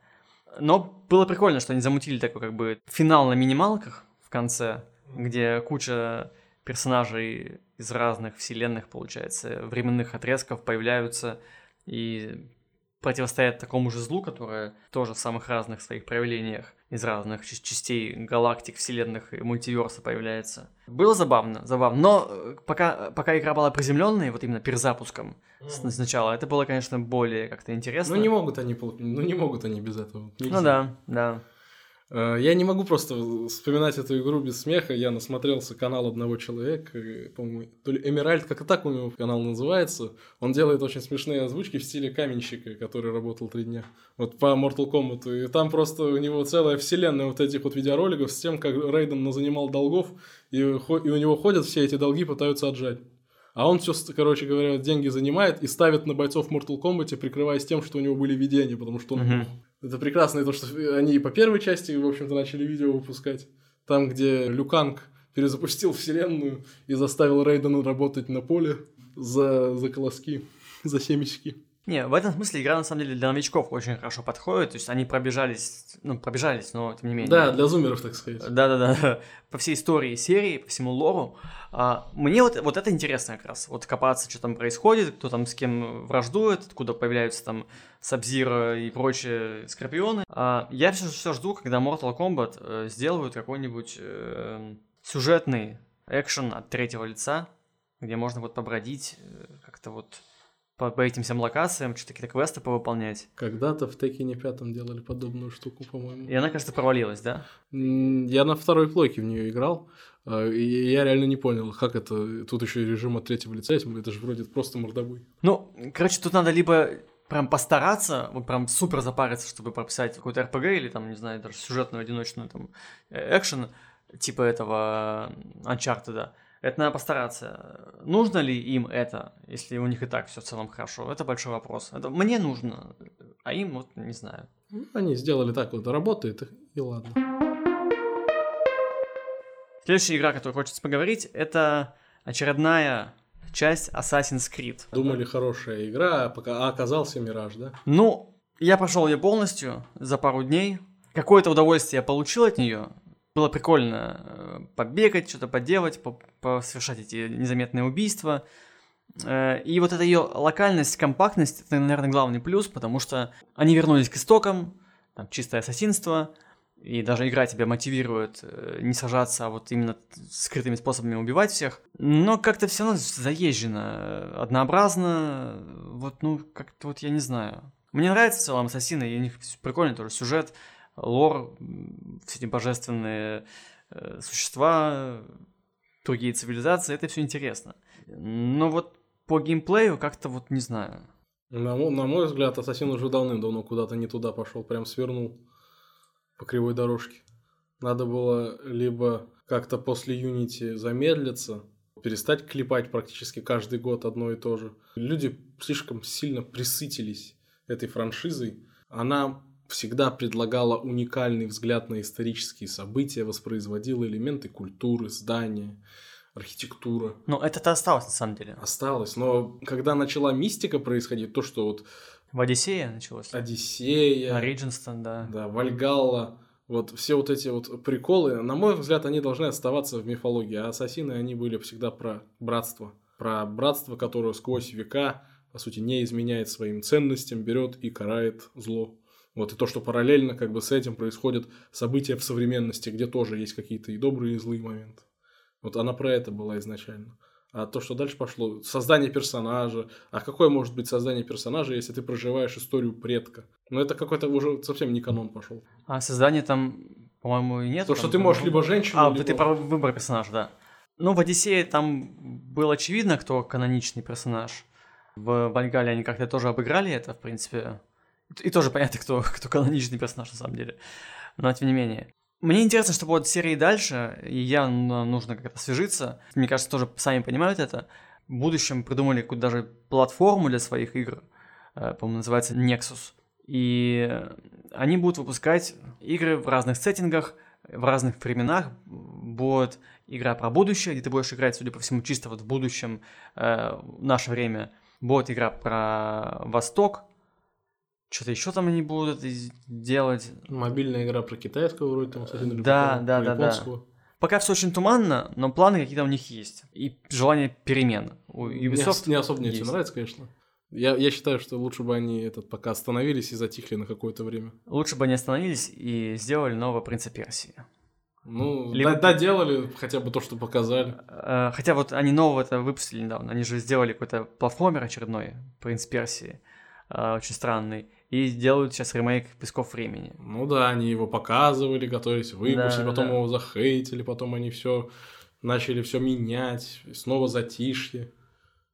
[SPEAKER 1] Но было прикольно, что они замутили такой как бы финал на минималках в конце, где куча персонажей из разных вселенных, получается, временных отрезков появляются и противостоят такому же злу, которое тоже в самых разных своих проявлениях из разных частей галактик, вселенных и мультиверса появляется. Было забавно, забавно. Но э, пока, пока игра была приземленной, вот именно перезапуском с- сначала, это было, конечно, более как-то интересно.
[SPEAKER 2] Ну не могут они, ну не могут они без этого. Нельзя.
[SPEAKER 1] Ну да, да.
[SPEAKER 2] Э, Я не могу просто вспоминать эту игру без смеха. Я насмотрелся канал одного человека, по-моему, то ли Эмеральд, как и так у него канал называется. Он делает очень смешные озвучки в стиле каменщика, который работал три дня. Вот по Mortal Kombat. И там просто у него целая вселенная вот этих вот видеороликов с тем, как Рейден занимал долгов, и, и у него ходят все эти долги, пытаются отжать. А он все, короче говоря, деньги занимает и ставит на бойцов в Mortal Kombat, прикрываясь тем, что у него были видения, потому что он
[SPEAKER 1] Мгм.
[SPEAKER 2] Это прекрасно, и то, что они и по первой части, в общем-то, начали видео выпускать. Там, где Люканг перезапустил вселенную и заставил Рейдена работать на поле за, за колоски, за семечки.
[SPEAKER 1] Не, в этом смысле игра на самом деле для новичков очень хорошо подходит. То есть они пробежались, ну, пробежались, но тем не менее.
[SPEAKER 2] Да, для зумеров, так сказать.
[SPEAKER 1] Да-да-да, по всей истории серии, по всему лору. А, мне вот, вот это интересно как раз, вот копаться, что там происходит, кто там с кем враждует, откуда появляются там Сабзира и прочие Скорпионы. А, я все, все жду, когда Mortal Kombat э, сделают какой-нибудь э, сюжетный экшен от третьего лица, где можно вот побродить, э, как-то вот по, по этим всем локациям, что-то какие-то квесты повыполнять.
[SPEAKER 2] Когда-то в Текине пятом делали подобную штуку, по-моему.
[SPEAKER 1] И она, кажется, провалилась, да?
[SPEAKER 2] Я на второй плойке в нее играл, э, и я реально не понял, как это... Тут еще и режим от третьего лица это же вроде просто мордобой.
[SPEAKER 1] Ну, короче, тут надо либо прям постараться, вот прям супер запариться, чтобы прописать какой-то РПГ или там, не знаю, даже сюжетную одиночную там э, экшен, типа этого Uncharted, да. Это надо постараться. Нужно ли им это, если у них и так все в целом хорошо? Это большой вопрос. Это мне нужно, а им вот не знаю.
[SPEAKER 2] Ну, Они сделали так вот, работает, и- ладно.
[SPEAKER 1] Следующая игра, о которой хочется поговорить, это очередная часть Assassin's Creed.
[SPEAKER 2] Думали, хорошая игра, а пока а оказался Мираж, да?
[SPEAKER 1] Ну, я прошел ее полностью за пару дней. Какое-то удовольствие я получил от нее. Было прикольно э, побегать, что-то поделать, по- совершать эти незаметные убийства. Э, И вот эта ее локальность, компактность, это, наверное, главный плюс, потому что они вернулись к истокам, там чистое ассасинство, и даже игра тебя мотивирует э, не сажаться, а вот именно скрытыми способами убивать всех. Но как-то все равно заезжено, однообразно, вот, ну, как-то вот я не знаю. Мне нравится в целом Ассасины, и у них прикольный тоже сюжет, лор, все эти божественные э, существа, другие цивилизации, это все интересно. Но вот по геймплею как-то вот не знаю.
[SPEAKER 2] На, мо- на мой взгляд, Ассасин уже давным-давно куда-то не туда пошел, прям свернул по кривой дорожке. Надо было либо как-то после Unity замедлиться, перестать клепать практически каждый год одно и то же. Люди слишком сильно присытились этой франшизой. Она всегда предлагала уникальный взгляд на исторические события, воспроизводила элементы культуры, здания, архитектура
[SPEAKER 1] Ну, это-то осталось на самом деле.
[SPEAKER 2] осталось. Но когда начала мистика происходить, то, что вот
[SPEAKER 1] В Одиссее началось.
[SPEAKER 2] Одиссея,
[SPEAKER 1] Ориджинстон, да.
[SPEAKER 2] да, Вальгалла, Вот все вот эти вот приколы, на мой взгляд, они должны оставаться в мифологии. А ассасины, они были всегда про братство. Про братство, которое сквозь века, по сути, не изменяет своим ценностям, берет и карает зло. Вот и то, что параллельно как бы с этим происходят события в современности, где тоже есть какие-то и добрые, и злые моменты. Вот она про это была изначально. А то, что дальше пошло, создание персонажа. А какое может быть создание персонажа, если ты проживаешь историю предка? Ну, это какой-то уже совсем не канон пошел.
[SPEAKER 1] А создание там, по-моему, и нет.
[SPEAKER 2] То,
[SPEAKER 1] там,
[SPEAKER 2] что ты можешь либо женщину,
[SPEAKER 1] А,
[SPEAKER 2] либо...
[SPEAKER 1] ты про выбор персонажа, да. Ну, в Одиссее там было очевидно, кто каноничный персонаж. В Вальгале они как-то тоже обыграли это, в принципе. И тоже понятно, кто, кто каноничный персонаж на самом деле. Но тем не менее. Мне интересно, что будет серии дальше, и явно нужно как-то освежиться. Мне кажется, тоже сами понимают это. В будущем придумали какую-то даже платформу для своих игр. Э, По-моему, называется Nexus. И они будут выпускать игры в разных сеттингах, в разных временах. Будет игра про будущее, где ты будешь играть, судя по всему, чисто вот в будущем, э, в наше время. Будет игра про Восток. Что-то еще там они будут делать.
[SPEAKER 2] Мобильная игра про китайского вроде там, кстати,
[SPEAKER 1] Да, да, да, да. Пока все очень туманно, но планы какие-то у них есть. И желание перемен. У
[SPEAKER 2] Мне
[SPEAKER 1] Ubisoft
[SPEAKER 2] ос- не особо мне это
[SPEAKER 1] есть.
[SPEAKER 2] нравится, конечно. Я, я считаю, что лучше бы они этот пока остановились и затихли на какое-то время.
[SPEAKER 1] Лучше бы они остановились и сделали нового принца Персии.
[SPEAKER 2] Ну,
[SPEAKER 1] Либо-
[SPEAKER 2] да, доделали хотя бы то, что показали.
[SPEAKER 1] Э, Хотя вот они нового это выпустили недавно. Они же сделали какой-то платформер очередной, принц Персии, э, очень странный. И делают сейчас ремейк Песков времени.
[SPEAKER 2] Ну да, они его показывали, готовились выпустить,
[SPEAKER 1] Да,
[SPEAKER 2] потом
[SPEAKER 1] да.
[SPEAKER 2] его захейтили, потом они все начали все менять, и снова затишье.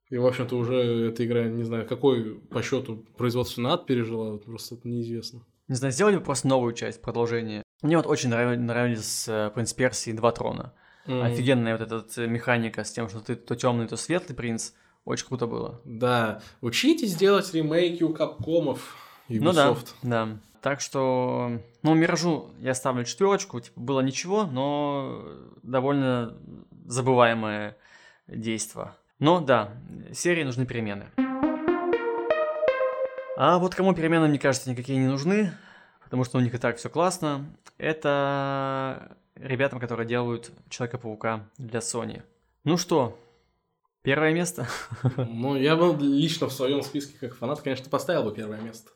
[SPEAKER 2] И, в общем-то, уже эта игра, не знаю, какой по счету производственный ад пережила, просто это неизвестно.
[SPEAKER 1] Не знаю, сделали бы просто новую часть, продолжение. Мне вот очень нрав- нравились э, принц Персии Два трона.
[SPEAKER 2] М,
[SPEAKER 1] Офигенная вот эта э, механика с тем, что ты то темный, то светлый принц. Очень круто было.
[SPEAKER 2] Да, учитесь делать ремейки у капкомов,
[SPEAKER 1] Ну да, да. Так что, ну, Миражу я ставлю четверочку. Типа, было ничего, но довольно забываемое действо. Но да, серии нужны перемены. А вот кому перемены, мне кажется, никакие не нужны, потому что у них и так все классно, это ребятам, которые делают Человека-паука для Sony. Ну что, первое место?
[SPEAKER 2] Ну, я бы лично в своем списке как фанат, конечно, поставил бы первое место.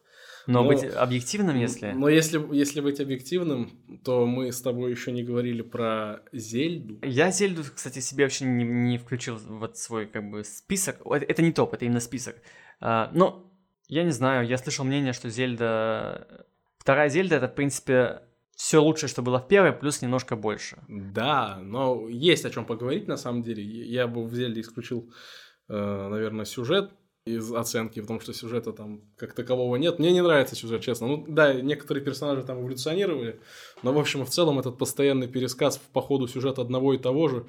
[SPEAKER 1] Но
[SPEAKER 2] Ну,
[SPEAKER 1] быть объективным, если...
[SPEAKER 2] Но если, если быть объективным, то мы с тобой еще не говорили про Зельду.
[SPEAKER 1] Я Зельду, кстати, себе вообще не, не включил в вот свой как бы список. Это, не топ, это именно список. А, но я не знаю, я слышал мнение, что Зельда... Вторая Зельда это, в принципе, все лучшее, что было в первой, плюс немножко больше.
[SPEAKER 2] Да, но есть о чем поговорить на самом деле. Я бы в Зельде исключил, э, наверное, сюжет из оценки, потому что сюжета там как такового нет. Мне не нравится сюжет, честно. Ну да, некоторые персонажи там эволюционировали, но в общем и в целом этот постоянный пересказ по ходу сюжета одного и того же,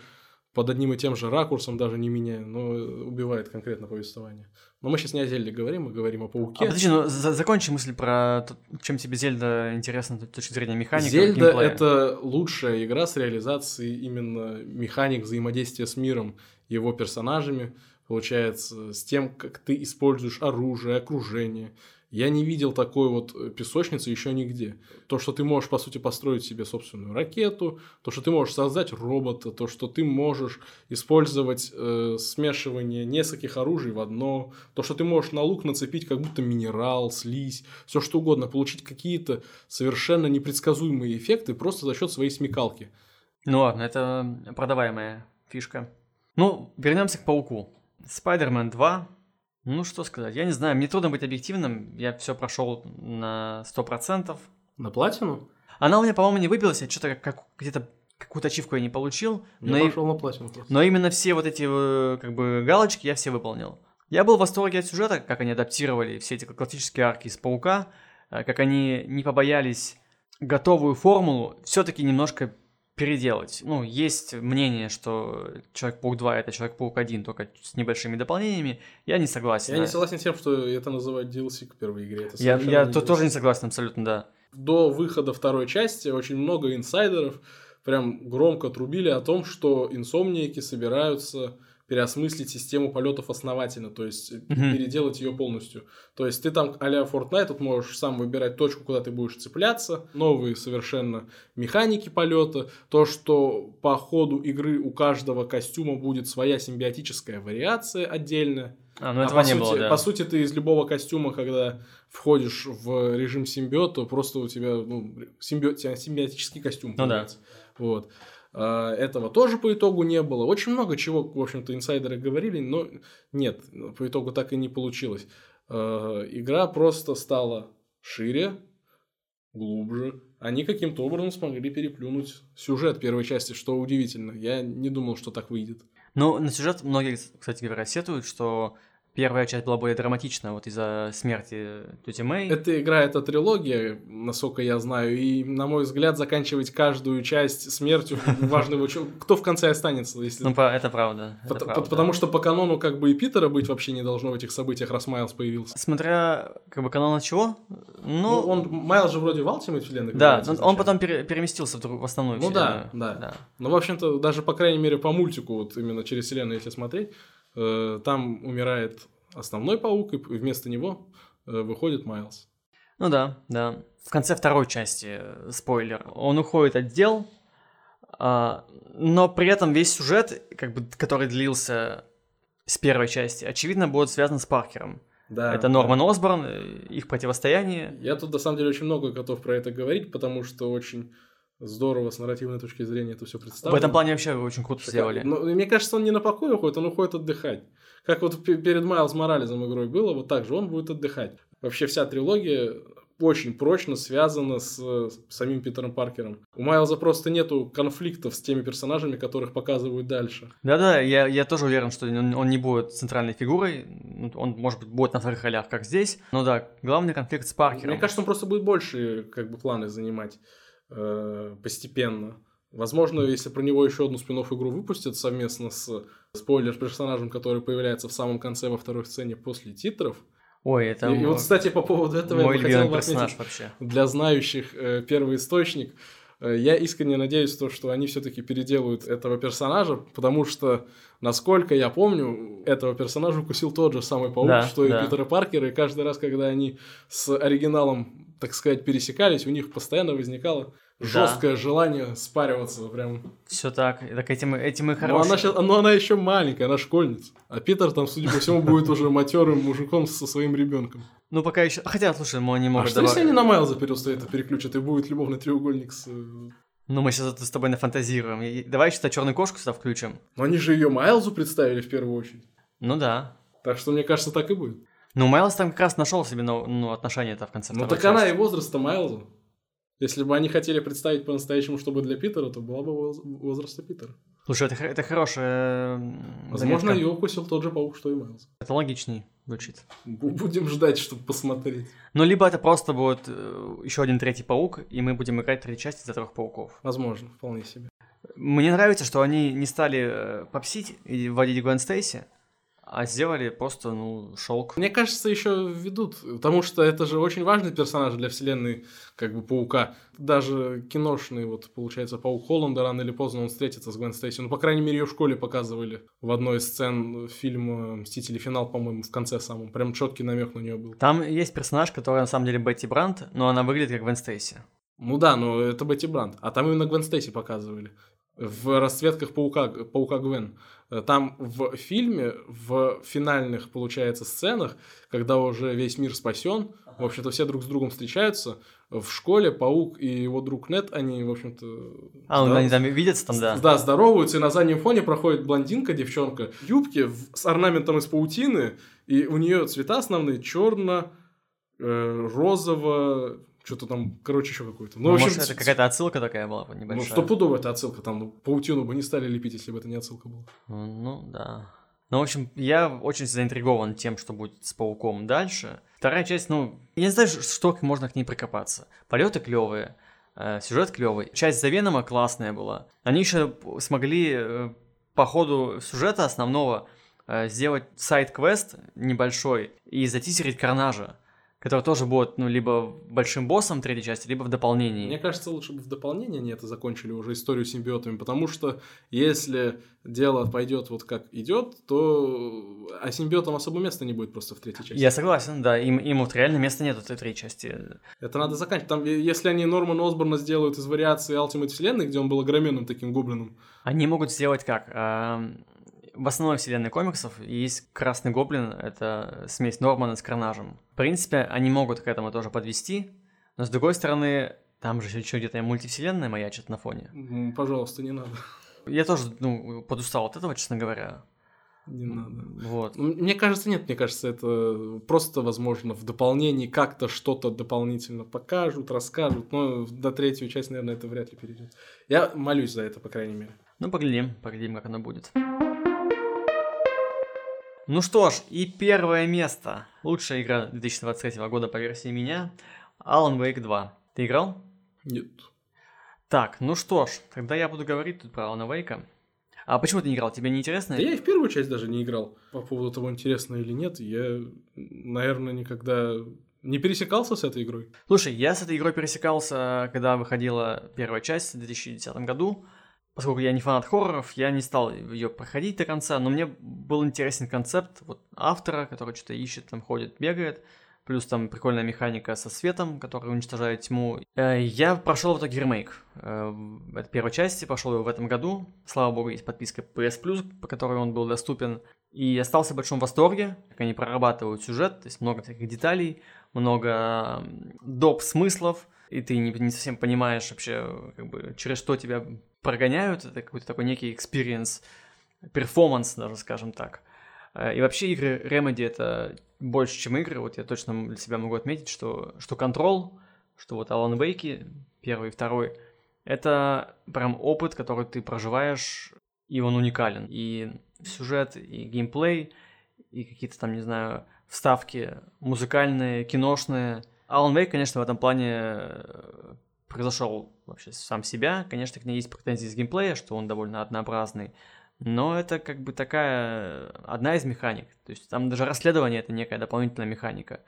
[SPEAKER 2] под одним и тем же ракурсом, даже не меняя, но убивает конкретно повествование. Но мы сейчас не о Зельде говорим, мы говорим о
[SPEAKER 1] А
[SPEAKER 2] Пауке.
[SPEAKER 1] подожди, ну за- закончи мысль про то, чем тебе Зельда интересна с точки зрения механики.
[SPEAKER 2] Зельда это лучшая игра с реализацией именно механик взаимодействия с миром, его персонажами, получается, с тем, как ты используешь оружие, окружение. Я не видел такой вот э, песочницы еще нигде. То, что ты можешь, по сути, построить себе собственную ракету, то, что ты можешь создать робота, то, что ты можешь использовать э, смешивание нескольких оружий в одно, то, что ты можешь на лук нацепить как будто минерал, слизь, все что угодно, получить какие-то совершенно непредсказуемые эффекты просто за счет своей смекалки.
[SPEAKER 1] Ну ладно, это продаваемая фишка. Ну, вернемся к Пауку. Spider-Man 2. Ну, что сказать, я не знаю, мне трудно быть объективным, я все прошел на 100%.
[SPEAKER 2] На платину?
[SPEAKER 1] Она у меня, по-моему, не выбилась, я что-то как, где-то какую-то ачивку я не получил, но,
[SPEAKER 2] Я
[SPEAKER 1] и-
[SPEAKER 2] пошел на платину просто.
[SPEAKER 1] но именно все вот эти э, как бы галочки я все выполнил. Я был в восторге от сюжета, как они адаптировали все эти классические арки из Паука, э, как они не побоялись готовую формулу все-таки немножко переделать. Ну, есть мнение, что Человек-паук 2 это Человек-паук 1, только с небольшими дополнениями. Я не согласен.
[SPEAKER 2] Я не согласен с тем, что это называют DLC к первой игре. Это
[SPEAKER 1] Я, я то- тоже не согласен абсолютно, да.
[SPEAKER 2] До выхода второй части очень много инсайдеров прям громко трубили о том, что инсомники собираются переосмыслить систему полетов основательно, то есть
[SPEAKER 1] Мгм.
[SPEAKER 2] переделать ее полностью. То есть ты там а-ля Fortnite тут можешь сам выбирать точку, куда ты будешь цепляться, новые совершенно механики полета, то, что по ходу игры у каждого костюма будет своя симбиотическая вариация отдельная.
[SPEAKER 1] А, ну
[SPEAKER 2] А
[SPEAKER 1] этого
[SPEAKER 2] по
[SPEAKER 1] не
[SPEAKER 2] сути,
[SPEAKER 1] было, да.
[SPEAKER 2] по сути, ты из любого костюма, когда входишь в режим симбиота, просто у тебя ну, тебя симбиотический костюм
[SPEAKER 1] Ну да.
[SPEAKER 2] Вот. А, Этого тоже по итогу не было. Очень много чего, в общем-то, инсайдеры говорили, но нет, по итогу так и не получилось. А, Игра просто стала шире, глубже. Они каким-то образом смогли переплюнуть сюжет первой части, что удивительно. Я не думал, что так выйдет.
[SPEAKER 1] Ну, на сюжет многие, кстати говоря, сетуют, что первая часть была более драматична вот из-за смерти тети Мэй.
[SPEAKER 2] Эта игра это трилогия, насколько я знаю, и, на мой взгляд, заканчивать каждую часть смертью важного. Кто в конце останется, если.
[SPEAKER 1] Ну, это правда. это
[SPEAKER 2] Пот-
[SPEAKER 1] правда.
[SPEAKER 2] пот- Потому что по канону как бы и Питера быть вообще не должно в этих событиях, раз Майлз появился.
[SPEAKER 1] Смотря, как бы, канал чего?
[SPEAKER 2] Ну,
[SPEAKER 1] Ну,
[SPEAKER 2] он, Майлз же вроде в Ultimate вселенной
[SPEAKER 1] да, он- потом пере- переместился в, основную
[SPEAKER 2] Ну да, да. Ну, в общем-то, даже, по крайней мере, по мультику, вот именно через вселенную, если смотреть, э, там умирает основной паук, и вместо него э, выходит Майлз.
[SPEAKER 1] Ну да, да. В конце второй части, э, спойлер, он уходит от дел, а, но при этом весь сюжет, как бы, который длился с первой части, очевидно, будет связан с Паркером.
[SPEAKER 2] Да,
[SPEAKER 1] Это Норман Осборн, э, их противостояние.
[SPEAKER 2] Я тут, на самом деле, очень много готов про это говорить, потому что очень здорово с нарративной точки зрения это все
[SPEAKER 1] В
[SPEAKER 2] представлено.
[SPEAKER 1] этом плане вообще очень круто
[SPEAKER 2] Шикарно.
[SPEAKER 1] сделали.
[SPEAKER 2] Но мне кажется, он не на покой уходит, он уходит отдыхать. Как вот пе- перед Майлз Морализом игрой было, вот так же он будет отдыхать. Вообще вся трилогия очень прочно связана с, э, самим Питером Паркером. У Майлза просто нету конфликтов с теми персонажами, которых показывают дальше.
[SPEAKER 1] Да-да, я, я тоже уверен, что он, он не будет центральной фигурой. Ну, Он, может быть, будет на вторых ролях, как здесь. Ну да, главный конфликт с Паркером.
[SPEAKER 2] Мне кажется, он просто будет больше как бы планы занимать э, постепенно. Возможно, если про него еще одну спин игру выпустят совместно с спойлер-персонажем, который появляется в самом конце во второй сцене после титров.
[SPEAKER 1] Ой, это
[SPEAKER 2] и, и
[SPEAKER 1] мой,
[SPEAKER 2] вот, кстати, по поводу этого я
[SPEAKER 1] мой
[SPEAKER 2] бы хотел бы отметить
[SPEAKER 1] вообще.
[SPEAKER 2] для знающих э, первый источник. Э, я искренне надеюсь, то, что они все-таки переделают этого персонажа, потому что, насколько я помню, этого персонажа укусил тот же самый паук,
[SPEAKER 1] Да,
[SPEAKER 2] что
[SPEAKER 1] да.
[SPEAKER 2] и Питера Паркера, и каждый раз, когда они с оригиналом, так сказать, пересекались, у них постоянно возникало
[SPEAKER 1] Да.
[SPEAKER 2] жесткое желание спариваться прям.
[SPEAKER 1] Все так. Так этим, этим и
[SPEAKER 2] Но
[SPEAKER 1] хорошо.
[SPEAKER 2] она, щас- но она еще маленькая, она школьница. А Питер там, судя по всему, будет уже матерым мужиком со своим ребенком.
[SPEAKER 1] Ну, пока еще. Хотя, слушай, мы не
[SPEAKER 2] А
[SPEAKER 1] могут
[SPEAKER 2] что если они на Майлза просто это переключат, и будет любовный треугольник с... э,
[SPEAKER 1] Ну, мы сейчас с тобой нафантазируем. И- Давай что-то черную кошку сюда включим.
[SPEAKER 2] Но они же ее Майлзу представили в первую очередь.
[SPEAKER 1] Ну да.
[SPEAKER 2] Так что, мне кажется, так и будет.
[SPEAKER 1] Ну, Майлз там как раз нашел себе ну, отношения-то в конце
[SPEAKER 2] Ну так она
[SPEAKER 1] части.
[SPEAKER 2] и возраста Майлза. Если бы они хотели представить по-настоящему, чтобы для Питера, то была бы воз- возраста Питера.
[SPEAKER 1] Слушай, это, это хорошая
[SPEAKER 2] Возможно,
[SPEAKER 1] заметка.
[SPEAKER 2] ее укусил тот же паук, что и Майлз.
[SPEAKER 1] Это логичней звучит.
[SPEAKER 2] Бу- Будем ждать, чтобы посмотреть.
[SPEAKER 1] Ну, либо это просто будет еще один третий паук, и мы будем играть третью часть из-за трех пауков.
[SPEAKER 2] Возможно, вполне себе.
[SPEAKER 1] Мне нравится, что они не стали э, попсить и вводить Гвен Стейси, а сделали просто, ну, шелк.
[SPEAKER 2] Мне кажется, еще ведут, потому что это же очень важный персонаж для вселенной, как бы, Паука. Даже киношный, вот, получается, Паук Холланда рано или поздно он встретится с Гвен Стейси. Ну, по крайней мере, ее в школе показывали в одной из сцен фильма «Мстители. Финал», по-моему, в конце самом. Прям четкий намек на нее был.
[SPEAKER 1] Там есть персонаж, который на самом деле Бетти Брандт, но она выглядит как Гвен Стейси.
[SPEAKER 2] Ну да, но это Бетти Бранд. А там именно Гвен Стейси показывали. В расцветках паука, паука Гвен. Э, Там в фильме, в финальных, получается, сценах, когда уже весь мир спасен, в общем-то, все друг с другом встречаются. В школе паук и его друг Нет, они, в общем-то...
[SPEAKER 1] А, ну,
[SPEAKER 2] здоров-
[SPEAKER 1] они там видятся там, да.
[SPEAKER 2] Да, здороваются, и на заднем фоне проходит блондинка, девчонка, в юбке в- с орнаментом из паутины, и у нее цвета основные черно, э, розово, что-то там, короче, еще какое-то.
[SPEAKER 1] Ну,
[SPEAKER 2] Ну, в общем,
[SPEAKER 1] может, это какая-то отсылка такая была
[SPEAKER 2] ну,
[SPEAKER 1] небольшая.
[SPEAKER 2] стопудово это отсылка, там ну, паутину бы не стали лепить, если бы это не отсылка была.
[SPEAKER 1] Ну, ну, да. Ну, в общем, я очень заинтригован тем, что будет с пауком дальше. Вторая часть, ну, я не знаю, что можно к ней прикопаться. Полеты клевые, э, сюжет клевый. Часть за Венома классная была. Они еще смогли э, по ходу сюжета основного э, сделать сайт-квест небольшой и затизерить Карнажа, который тоже будет, ну, либо большим боссом третьей части, либо в дополнении.
[SPEAKER 2] Мне кажется, лучше бы в дополнении они это закончили уже историю с симбиотами, потому что если дело пойдет вот как идет, то а симбиотам особо места не будет просто в третьей части.
[SPEAKER 1] Я согласен, да, им, им вот реально места нет в этой третьей части.
[SPEAKER 2] Это надо заканчивать. Там, если они Нормана Осборна сделают из вариации Ultimate Вселенной, где он был огроменным таким гоблином.
[SPEAKER 1] Они могут сделать как? в основной вселенной комиксов есть Красный Гоблин, это смесь Нормана с Кранажем. В принципе, они могут к этому тоже подвести, но с другой стороны, там же еще где-то мультивселенная маячит на фоне.
[SPEAKER 2] Пожалуйста, не надо.
[SPEAKER 1] Я тоже, ну, подустал от этого, честно говоря.
[SPEAKER 2] Не надо.
[SPEAKER 1] Вот.
[SPEAKER 2] Мне кажется, нет, мне кажется, это просто, возможно, в дополнении как-то что-то дополнительно покажут, расскажут, но до третью часть, наверное, это вряд ли перейдет. Я молюсь за это, по крайней мере.
[SPEAKER 1] Ну, поглядим, поглядим, как оно будет. Ну что ж, и первое место. Лучшая игра 2023 года по версии меня. Alan Wake 2. Ты играл?
[SPEAKER 2] Нет.
[SPEAKER 1] Так, ну что ж, тогда я буду говорить тут про Alan Wake. А почему ты не играл? Тебе не интересно?
[SPEAKER 2] Да я и в первую часть даже не играл. По поводу того, интересно или нет, я, наверное, никогда не пересекался с этой игрой.
[SPEAKER 1] Слушай, я с этой игрой пересекался, когда выходила первая часть в 2010 году поскольку я не фанат хорроров, я не стал ее проходить до конца, но мне был интересен концепт вот автора, который что-то ищет, там ходит, бегает, плюс там прикольная механика со светом, который уничтожает тьму. Э, я прошел в итоге ремейк э, этой первой части, прошел его в этом году. Слава богу, есть подписка PS Plus, по которой он был доступен. И остался в большом восторге, как они прорабатывают сюжет, то есть много таких деталей, много доп. смыслов, и ты не, не совсем понимаешь вообще, как бы, через что тебя прогоняют, это какой-то такой некий experience, перформанс даже, скажем так. Э, и вообще игры Remedy это больше, чем игры. Вот я точно для себя могу отметить, что, что Control, что вот Alan Wake, первый и второй, это прям опыт, который ты проживаешь, и он уникален. И сюжет, и геймплей, и какие-то там, не знаю, вставки музыкальные, киношные – Alan Wake, конечно, в этом плане э, произошел вообще сам себя. Конечно, к ней есть претензии с геймплея, что он довольно однообразный. Но это как бы такая одна из механик. То есть там даже расследование это некая дополнительная механика.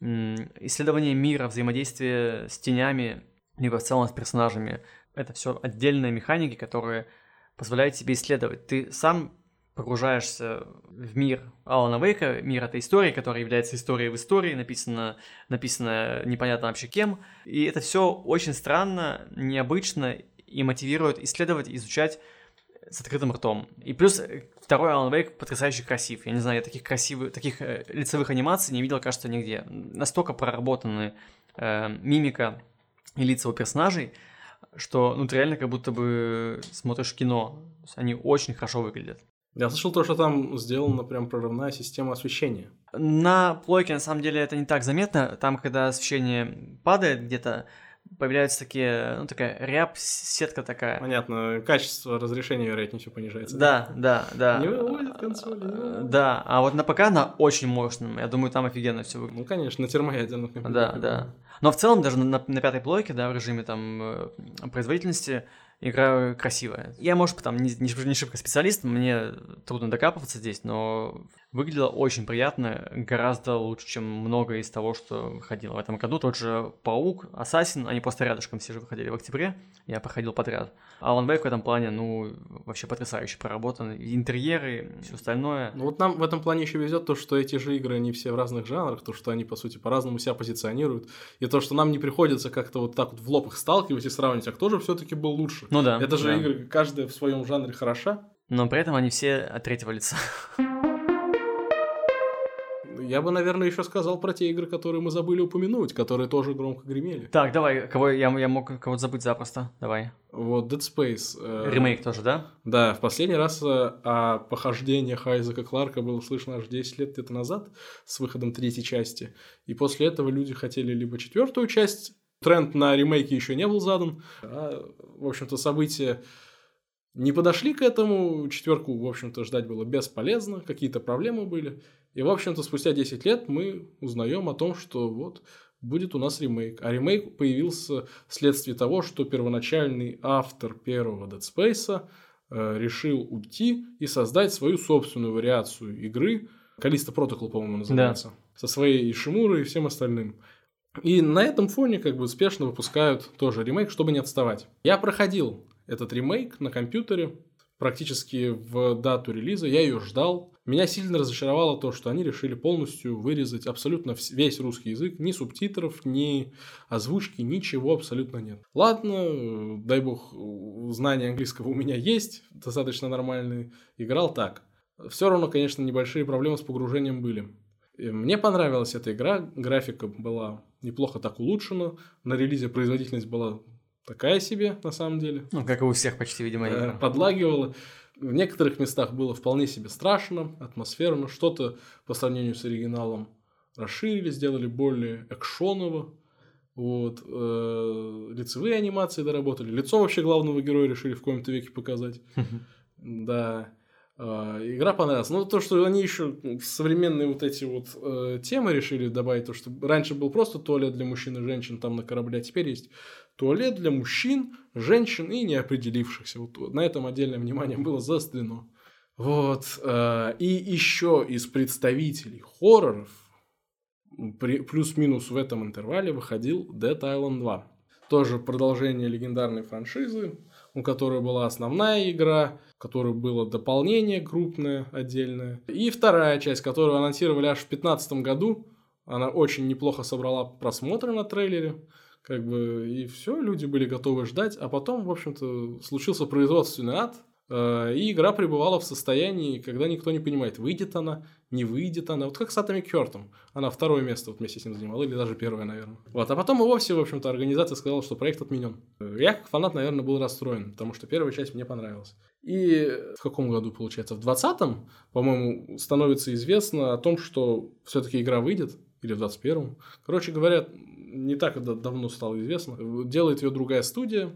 [SPEAKER 1] Исследование мира, взаимодействие с тенями, либо в целом с персонажами. Это все отдельные механики, которые позволяют тебе исследовать. Ты сам погружаешься в мир Алана Вейка, мир этой истории, которая является историей в истории, написано, написано непонятно вообще кем. И это все очень странно, необычно и мотивирует исследовать, изучать с открытым ртом. И плюс э, второй Алан Вейк потрясающе красив. Я не знаю, я таких красивых, таких э, лицевых анимаций не видел, кажется, нигде. Настолько проработаны э, мимика и лица у персонажей, что ну ты реально как будто бы смотришь кино. Они очень хорошо выглядят.
[SPEAKER 2] Я слышал то, что там сделана прям прорывная система освещения.
[SPEAKER 1] На плойке, на самом деле, это не так заметно. Там, когда освещение падает где-то, появляются такие, ну, такая ряб, сетка такая.
[SPEAKER 2] Понятно, качество разрешения, вероятнее всего, понижается.
[SPEAKER 1] Да, да, да.
[SPEAKER 2] Не выводит консоли. Не выводит.
[SPEAKER 1] Да, а вот на ПК она очень мощная. Я думаю, там офигенно все выглядит.
[SPEAKER 2] Ну, конечно, на термоядерных
[SPEAKER 1] Да, да. Но в целом, даже на, на пятой плойке, да, в режиме там э, производительности, игра красивая. Я, может, там не, не, шибко специалист, мне трудно докапываться здесь, но выглядело очень приятно, гораздо лучше, чем многое из того, что выходило в этом году. Тот же Паук, Ассасин, они просто рядышком все же выходили в октябре, я проходил подряд. Alan Wake в этом плане, ну, вообще потрясающе проработан. Интерьеры, все остальное.
[SPEAKER 2] Ну вот нам в этом плане еще везет то, что эти же игры, они все в разных жанрах, то, что они, по сути, по-разному себя позиционируют, и то, что нам не приходится как-то вот так вот в лоб их сталкивать и сравнивать, а кто же все-таки был лучше.
[SPEAKER 1] Ну да.
[SPEAKER 2] Это же
[SPEAKER 1] да.
[SPEAKER 2] игры, каждая в своем жанре хороша.
[SPEAKER 1] Но при этом они все от третьего лица.
[SPEAKER 2] Я бы, наверное, еще сказал про те игры, которые мы забыли упомянуть, которые тоже громко гремели.
[SPEAKER 1] Так, давай, кого я, я мог кого-то забыть запросто. Давай.
[SPEAKER 2] Вот Dead Space.
[SPEAKER 1] Э, Ремейк тоже, да?
[SPEAKER 2] Да, в последний раз э, о похождениях Айзека Кларка было слышно аж 10 лет где-то назад с выходом третьей части. И после этого люди хотели либо четвертую часть, тренд на ремейки еще не был задан, а, в общем-то, события не подошли к этому, четверку, в общем-то, ждать было бесполезно, какие-то проблемы были. И, в общем-то, спустя 10 лет мы узнаем о том, что вот будет у нас ремейк. А ремейк появился вследствие того, что первоначальный автор первого Dead Space э, решил уйти и создать свою собственную вариацию игры, Калиста Протокол, по-моему, называется. Да. Со своей Ишимурой и всем остальным. И на этом фоне как бы успешно выпускают тоже ремейк, чтобы не отставать. Я проходил этот ремейк на компьютере практически в дату релиза, я ее ждал. Меня сильно разочаровало то, что они решили полностью вырезать абсолютно весь русский язык, ни субтитров, ни озвучки, ничего абсолютно нет. Ладно, дай бог, знания английского у меня есть, достаточно нормальные, играл так. Все равно, конечно, небольшие проблемы с погружением были. Мне понравилась эта игра, графика была неплохо так улучшена, на релизе производительность была такая себе, на самом деле.
[SPEAKER 1] Ну, как и у всех почти, видимо,
[SPEAKER 2] игр. Подлагивала. В некоторых местах было вполне себе страшно, атмосферно, что-то по сравнению с оригиналом расширили, сделали более экшоново. Вот, э, лицевые анимации доработали. Лицо вообще главного героя решили в каком-то веке показать. Да. Uh, игра понравилась. Ну, то, что они еще современные вот эти вот uh, темы решили добавить, то, что раньше был просто туалет для мужчин и женщин там на корабле, а теперь есть туалет для мужчин, женщин и неопределившихся. Вот на этом отдельное внимание было заострено. Вот. Uh, и еще из представителей хорроров плюс-минус в этом интервале выходил Dead Island 2. Тоже продолжение легендарной франшизы у которой была основная игра, которой было дополнение крупное, отдельное. И вторая часть, которую анонсировали аж в 2015 году. Она очень неплохо собрала просмотры на трейлере. Как бы, и все, люди были готовы ждать. А потом, в общем-то, случился производственный ад. Э, и игра пребывала в состоянии, когда никто не понимает, выйдет она, не выйдет она. Вот как с Atomic Heart. Она второе место вот вместе с ним занимала, или даже первое, наверное. Вот. А потом и вовсе, в общем-то, организация сказала, что проект отменен. Я, как фанат, наверное, был расстроен, потому что первая часть мне понравилась. И в каком году, получается? В 20-м, по-моему, становится известно о том, что все-таки игра выйдет, или в 21-м. Короче говоря, не так давно стало известно. Делает ее другая студия,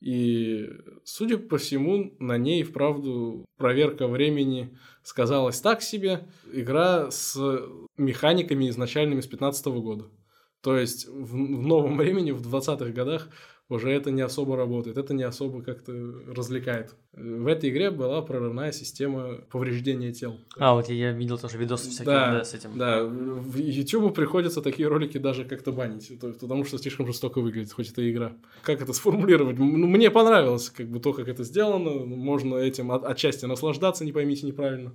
[SPEAKER 2] и, судя по всему, на ней, вправду, проверка времени сказалась так себе. Игра с механиками изначальными с 15 года. То есть, в, в новом времени, в 20-х годах, уже это не особо работает, это не особо как-то развлекает. В этой игре была прорывная система повреждения тел.
[SPEAKER 1] А, вот я видел тоже видосы всякие да, да, с этим.
[SPEAKER 2] Да, в YouTube приходится такие ролики даже как-то банить, потому что слишком жестоко выглядит, хоть это игра. Как это сформулировать? Ну, мне понравилось как бы то, как это сделано, можно этим от, отчасти наслаждаться, не поймите неправильно.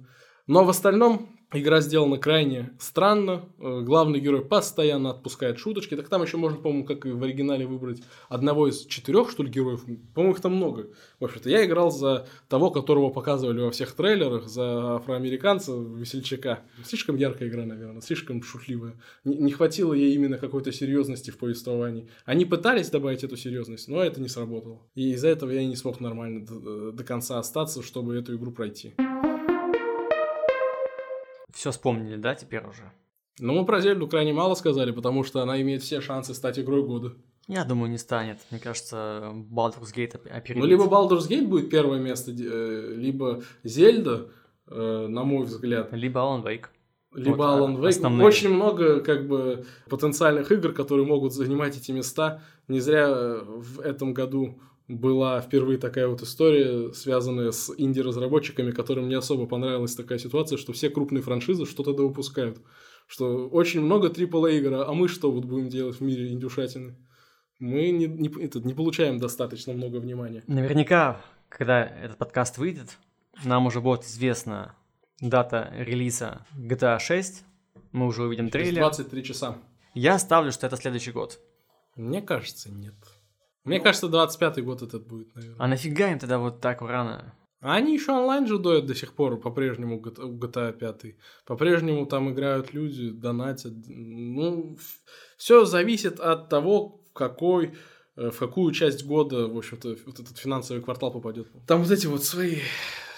[SPEAKER 2] Но в остальном игра сделана крайне странно. Э, главный герой постоянно отпускает шуточки. Так там еще можно, по-моему, как и в оригинале, выбрать одного из четырех, что ли, героев. По-моему, их там много. В общем-то, я играл за того, которого показывали во всех трейлерах, за афроамериканца, весельчака. Слишком яркая игра, наверное, слишком шутливая. Не, хватило ей именно какой-то серьезности в повествовании. Они пытались добавить эту серьезность, но это не сработало. И из-за этого я не смог нормально до, до конца остаться, чтобы эту игру пройти.
[SPEAKER 1] Все вспомнили, да, теперь уже?
[SPEAKER 2] Ну, мы про Зельду крайне мало сказали, потому что она имеет все шансы стать игрой года.
[SPEAKER 1] Я думаю, не станет. Мне кажется, Baldur's Gate опередит.
[SPEAKER 2] Ну, либо Baldur's Gate будет первое место, э, либо Зельда, э, на мой взгляд.
[SPEAKER 1] Либо Alan Wake.
[SPEAKER 2] Либо вот, Alan Wake. Основные. Очень много как бы потенциальных игр, которые могут занимать эти места. Не зря в этом году была впервые такая вот история, связанная с инди-разработчиками, которым не особо понравилась такая ситуация, что все крупные франшизы что-то да выпускают. Что очень много AAA игр, а мы что вот будем делать в мире индюшатины? Мы не, не, этот, не получаем достаточно много внимания.
[SPEAKER 1] Наверняка, когда этот подкаст выйдет, нам уже будет известна дата релиза GTA 6. Мы уже увидим Через трейлер.
[SPEAKER 2] 23 часа.
[SPEAKER 1] Я ставлю, что это следующий год.
[SPEAKER 2] Мне кажется, нет. Мне кажется, 25-й год этот будет, наверное.
[SPEAKER 1] А нафига им тогда вот так рано?
[SPEAKER 2] А они еще онлайн же доят до сих пор, по-прежнему GTA 5. По-прежнему там играют люди, донатят. Ну, все зависит от того, в какой э, в какую часть года, в общем-то, вот этот финансовый квартал попадет. Там вот эти вот свои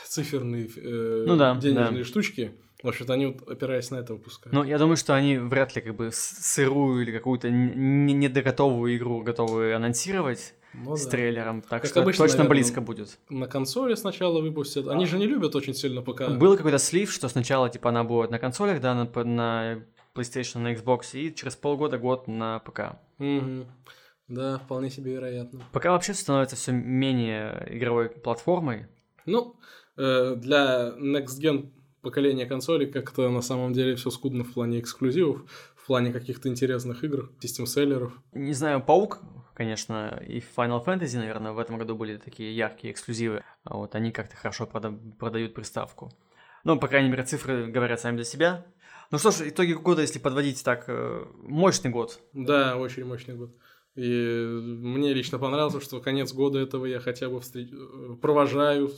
[SPEAKER 2] циферные э, ну, да, денежные да. штучки. В общем-то, они опираясь на это выпускают.
[SPEAKER 1] Ну, я думаю, что они вряд ли как бы сырую или какую-то недоготовую игру готовы анонсировать ну, с да. трейлером, так как что обычно, точно наверное, близко будет.
[SPEAKER 2] На консоли сначала выпустят. Они же не любят очень сильно пока.
[SPEAKER 1] Был какой-то слив, что сначала типа она будет на консолях, да, на, на PlayStation, на Xbox, и через полгода год на ПК.
[SPEAKER 2] Угу. Да, вполне себе вероятно.
[SPEAKER 1] Пока вообще становится все менее игровой платформой.
[SPEAKER 2] Ну, э, для Next Gen поколения консолей как-то на самом деле все скудно в плане эксклюзивов, в плане каких-то интересных игр, систем-селлеров.
[SPEAKER 1] Не знаю, Паук, конечно, и Final Fantasy, наверное, в этом году были такие яркие эксклюзивы. А вот они как-то хорошо прода- продают приставку. Ну, по крайней мере, цифры говорят сами за себя. Ну что ж, итоги года, если подводить так, э, мощный год.
[SPEAKER 2] Да, очень мощный год. И мне лично понравилось, что конец года этого я хотя бы встреч... Э, провожаю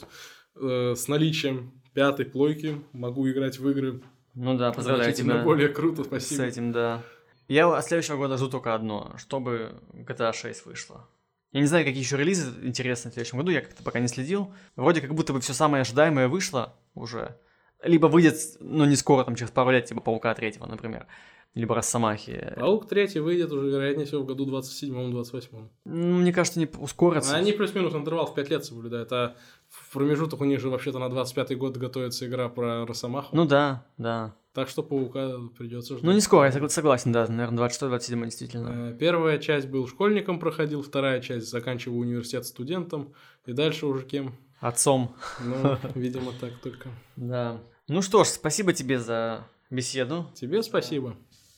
[SPEAKER 2] э, с наличием пятой плойки, могу играть в игры.
[SPEAKER 1] Ну да, поздравляю
[SPEAKER 2] Значительно
[SPEAKER 1] тебя.
[SPEAKER 2] более круто, спасибо.
[SPEAKER 1] С этим, да. Я от следующего года жду только одно, чтобы GTA 6 вышло. Я не знаю, какие еще релизы интересные в следующем году, я как-то пока не следил. Вроде как будто бы все самое ожидаемое вышло уже. Либо выйдет, ну не скоро, там через пару лет, типа Паука третьего, например. Либо Росомахи.
[SPEAKER 2] Паук третий выйдет уже, вероятнее всего, в году 27-28.
[SPEAKER 1] Ну, мне кажется, не ускорятся.
[SPEAKER 2] Они плюс-минус интервал в 5 лет соблюдают, а в промежуток у них же вообще-то на 25-й год готовится игра про Росомаху.
[SPEAKER 1] Ну да, да.
[SPEAKER 2] Так что Паука придется ждать.
[SPEAKER 1] Ну не скоро, я согла- согласен, да, наверное, 26-27 действительно.
[SPEAKER 2] Э, Первая часть был школьником проходил, вторая часть заканчивал университет студентом, и дальше уже кем?
[SPEAKER 1] Отцом.
[SPEAKER 2] Ну, видимо, так только.
[SPEAKER 1] Да. Ну что ж, спасибо тебе за беседу,
[SPEAKER 2] Тебе спасибо.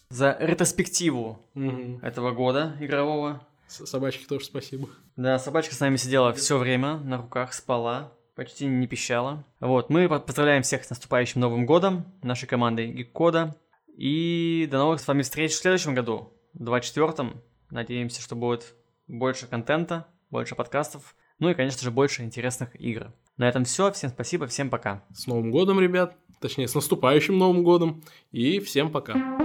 [SPEAKER 1] за ретроспективу этого года игрового.
[SPEAKER 2] Собачке тоже спасибо.
[SPEAKER 1] Да, собачка с нами сидела все время на руках, спала, почти не пищала. Вот, мы по- поздравляем всех с наступающим Новым годом, нашей командой Гиккода. И до новых с вами встреч в следующем году, в 24-м. Надеемся, что будет больше контента, больше подкастов, ну и, конечно же, больше интересных игр. На этом все, всем спасибо, всем пока.
[SPEAKER 2] С Новым годом, ребят. Точнее, с наступающим Новым годом. И всем пока.